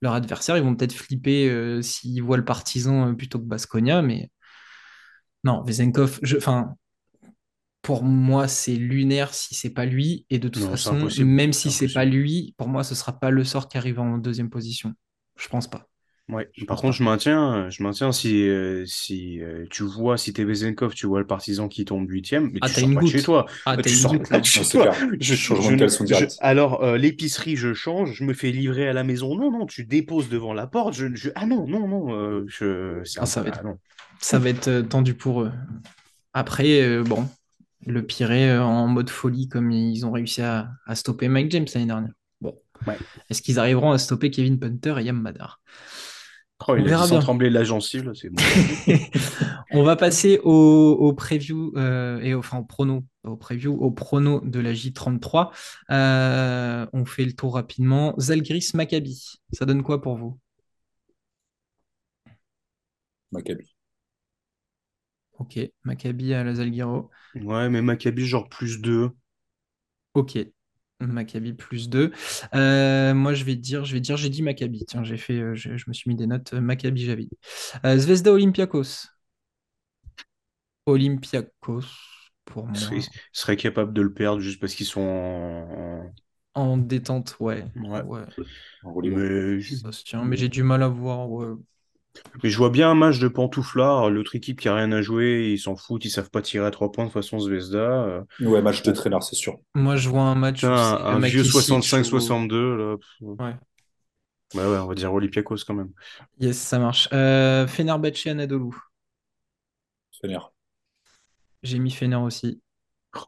leur adversaire. Ils vont peut-être flipper euh, s'ils voient le partisan plutôt que Basconia, mais non, Vezenkov, je, enfin, pour moi, c'est lunaire si c'est pas lui. Et de toute Non, façon, même si c'est pas lui, pour moi, ce sera pas le sort qui arrive en deuxième position. Je pense pas. Ouais. Je Par contre, pas. je maintiens, je maintiens si, euh, si euh, tu vois, si t'es Vezenkov, tu vois le partisan qui tombe huitième, mais Ah, tu t'as sors une pas de chez goutte. toi. Ah, Euh, t'as tu une sors goutte. pas de chez toi. Je, de ne- caleçon direct. alors, euh, l'épicerie, je change, je me fais livrer à la maison. Non, non, tu déposes devant la porte. Je, je- ah non, non, non, euh, je, c'est Ah, ça va être- ah non. Ça va être tendu pour eux. Après, euh, bon, le Pirée euh, en mode folie, comme ils ont réussi à, à stopper Mike James l'année dernière. Bon, Ouais. est-ce qu'ils arriveront à stopper Kevin Punter et Yam Madar? Oh, il a sans trembler de la gencive, là, c'est bon. <laughs> On va passer au, au preview euh, et au, enfin au prono, au preview, au prono de la J33. Euh, on fait le tour rapidement. Zalgiris Maccabi, ça donne quoi pour vous? Maccabi. Ok, Maccabi à la Zalgiro. Ouais, mais Maccabi, genre plus 2. Ok, Maccabi plus 2. moi, je vais dire, je vais dire, j'ai dit Maccabi. Tiens, j'ai fait, euh, je, je me suis mis des notes. euh, Maccabi, j'avais dit. Euh, Zvezda Olympiakos. Olympiakos, pour moi. Serait capable de le perdre juste parce qu'ils sont en. En détente, ouais. Ouais. ouais. Mais, Ça se tient, mais j'ai du mal à voir. ouais. Mais je vois bien un match de pantouflard. L'autre équipe qui a rien à jouer, ils s'en foutent, ils savent pas tirer à trois points de façon Zvezda. euh, Ouais, match de traîneur, c'est sûr. Moi, je vois un match Putain, un, un vieux Makisic 65-62, là. pff. ou- Ouais. Bah ouais, on va dire Olympiakos quand même. Yes, ça marche. Euh, Fenerbahçe Anadolu. Traîneur. J'ai mis Fener aussi.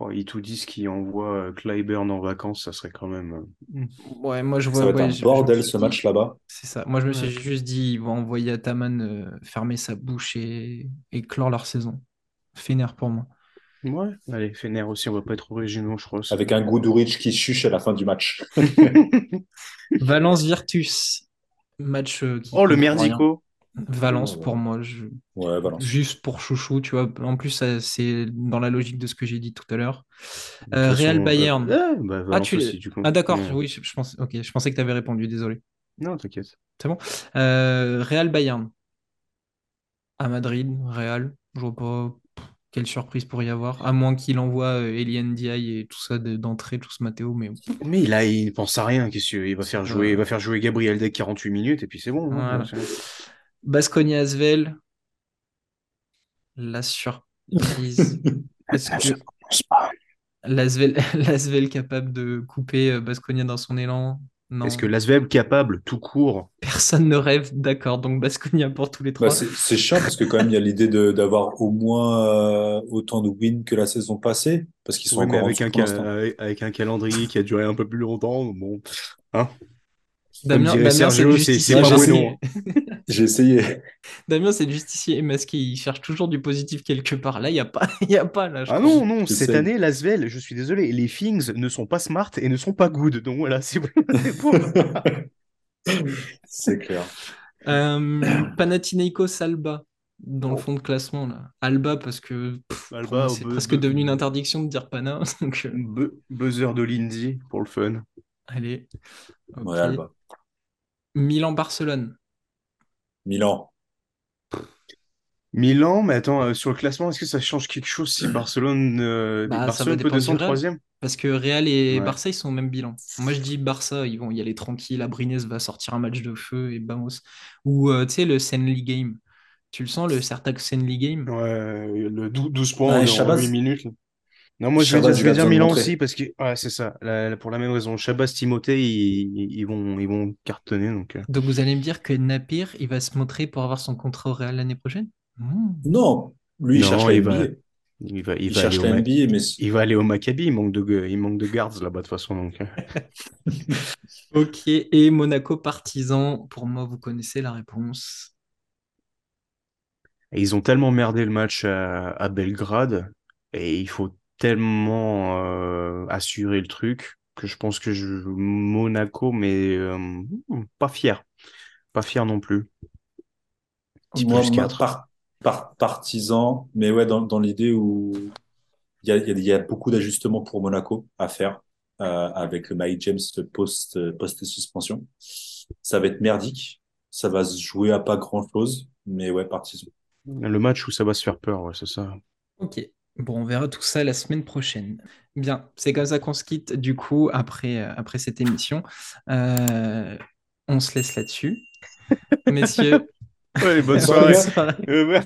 Oh, ils tout disent qu'ils envoient euh, Clyburn en vacances, ça serait quand même. euh, Ouais, moi je Ça vois. va être un bordel ce dit- match là-bas. C'est ça. Moi, je me suis Ouais. juste dit, ils vont envoyer Ataman euh, fermer sa bouche et, et clore leur saison. Fener pour moi. Ouais, allez, Fener aussi, on va pas être originaux, je crois. ça. Avec un Guduric qui chuche à la fin du match. <laughs> <laughs> Valence Virtus. Match euh, qui oh, le merdico. Valence Ouais, pour moi. je- Ouais, Valence. Juste pour chouchou, tu vois. En plus, c'est dans la logique de ce que j'ai dit tout à l'heure. Euh, Real façon, Bayern. euh, bah, Ah, Valence tu aussi. Ah, d'accord. Oui, je, je pense... je pensais que tu avais répondu. Désolé. Non, t'inquiète. C'est bon. Euh, Real Bayern. À Madrid, Real. Je vois pas quelle surprise pour y avoir. À moins qu'il envoie euh, Elian Ndiaye et tout ça de- d'entrée, tout ce Matteo. Mais Mais là, il pense à rien. Qu'est-ce qu'il va faire jouer? Il va faire jouer Gabriel dès 48 minutes et puis c'est bon. hein. Voilà. C'est- Basconia Asvel. La surprise. <laughs> Est-ce je que pense pas. <laughs> l'Asvel capable de couper euh, Baskonia dans son élan? Non. Est-ce que l'Asvel capable, tout court? Personne ne rêve. D'accord. Donc Baskonia pour tous les Bah, trois. c'est c'est chiant parce que quand même il y a l'idée de d'avoir au moins euh, autant de wins que la saison passée parce qu'ils sont Oui, encore en avec un, avec un calendrier qui a duré un peu plus longtemps, bon. Hein? Damien, c'est Sergio, pas bueno. <laughs> J'ai essayé. Damien, c'est le justicier masqué. Il cherche toujours du positif quelque part? Là, il n'y a pas. <laughs> Il y a pas là, je Ah crois. non, non, cette année, l'Asvel, je suis désolé, les Things ne sont pas smart et ne sont pas good. Donc voilà, <laughs> c'est bon. C'est clair. Euh, Panathinaikos Alba dans le Oh. fond de classement là. Alba parce que c'est presque devenu une interdiction de dire Pana. Donc, euh, Bu- buzzer de Lindsay pour le fun. Allez. Ok. Ouais, Alba. Milan-Barcelone. Milan. Milan, mais attends, euh, sur le classement, est-ce que ça change quelque chose si Barcelone, euh, Bah, Barcelone peut descendre troisième? Parce que Real et Ouais. Barça, ils sont au même bilan. Moi, je dis Barça, ils vont y aller tranquille. Abrines va sortir un match de feu et vamos. Ou, euh, tu sais, le Senli Game. Tu le sens, le Sertac Senli Game? Ouais, le dou- 12 points Ouais, en Shabazz. 8 minutes. Non, moi je vais dire, je vais Milan aussi parce que ouais, c'est ça, la- la- pour la même raison. Shabazz, Timothée, ils, ils vont, ils vont cartonner donc. euh. Donc, vous allez me dire que Napier, il va se montrer pour avoir son contrat au Real l'année prochaine? Hmm. Non, lui, il Non, cherche la il va, il va, il Il va aller cherche au, la mais il va aller au Maccabi. Il manque de, il manque de guards là-bas de toute façon. Donc, euh. <laughs> Ok, et Monaco partisan, pour moi, vous connaissez la réponse. Et ils ont tellement merdé le match à, à Belgrade et il faut tellement euh, assurer le truc que je pense que je Monaco, mais euh, pas fier, pas fier non plus. Petit moi, plus moi, 4. par, par, partisan, mais ouais, dans, dans l'idée où il y a, il y a, il y a beaucoup d'ajustements pour Monaco à faire euh, avec le Mike James post, post-suspension. Ça va être merdique. Ça va se jouer à pas grand-chose, mais ouais, partisan. Le match où ça va se faire peur, ouais, c'est ça. Ok, bon, on verra tout ça la semaine prochaine. Bien, c'est comme ça qu'on se quitte du coup après, euh, après cette émission. Euh, on se laisse là-dessus. <laughs> Messieurs, Ouais, <laughs> bonne soirée. soirée. Euh.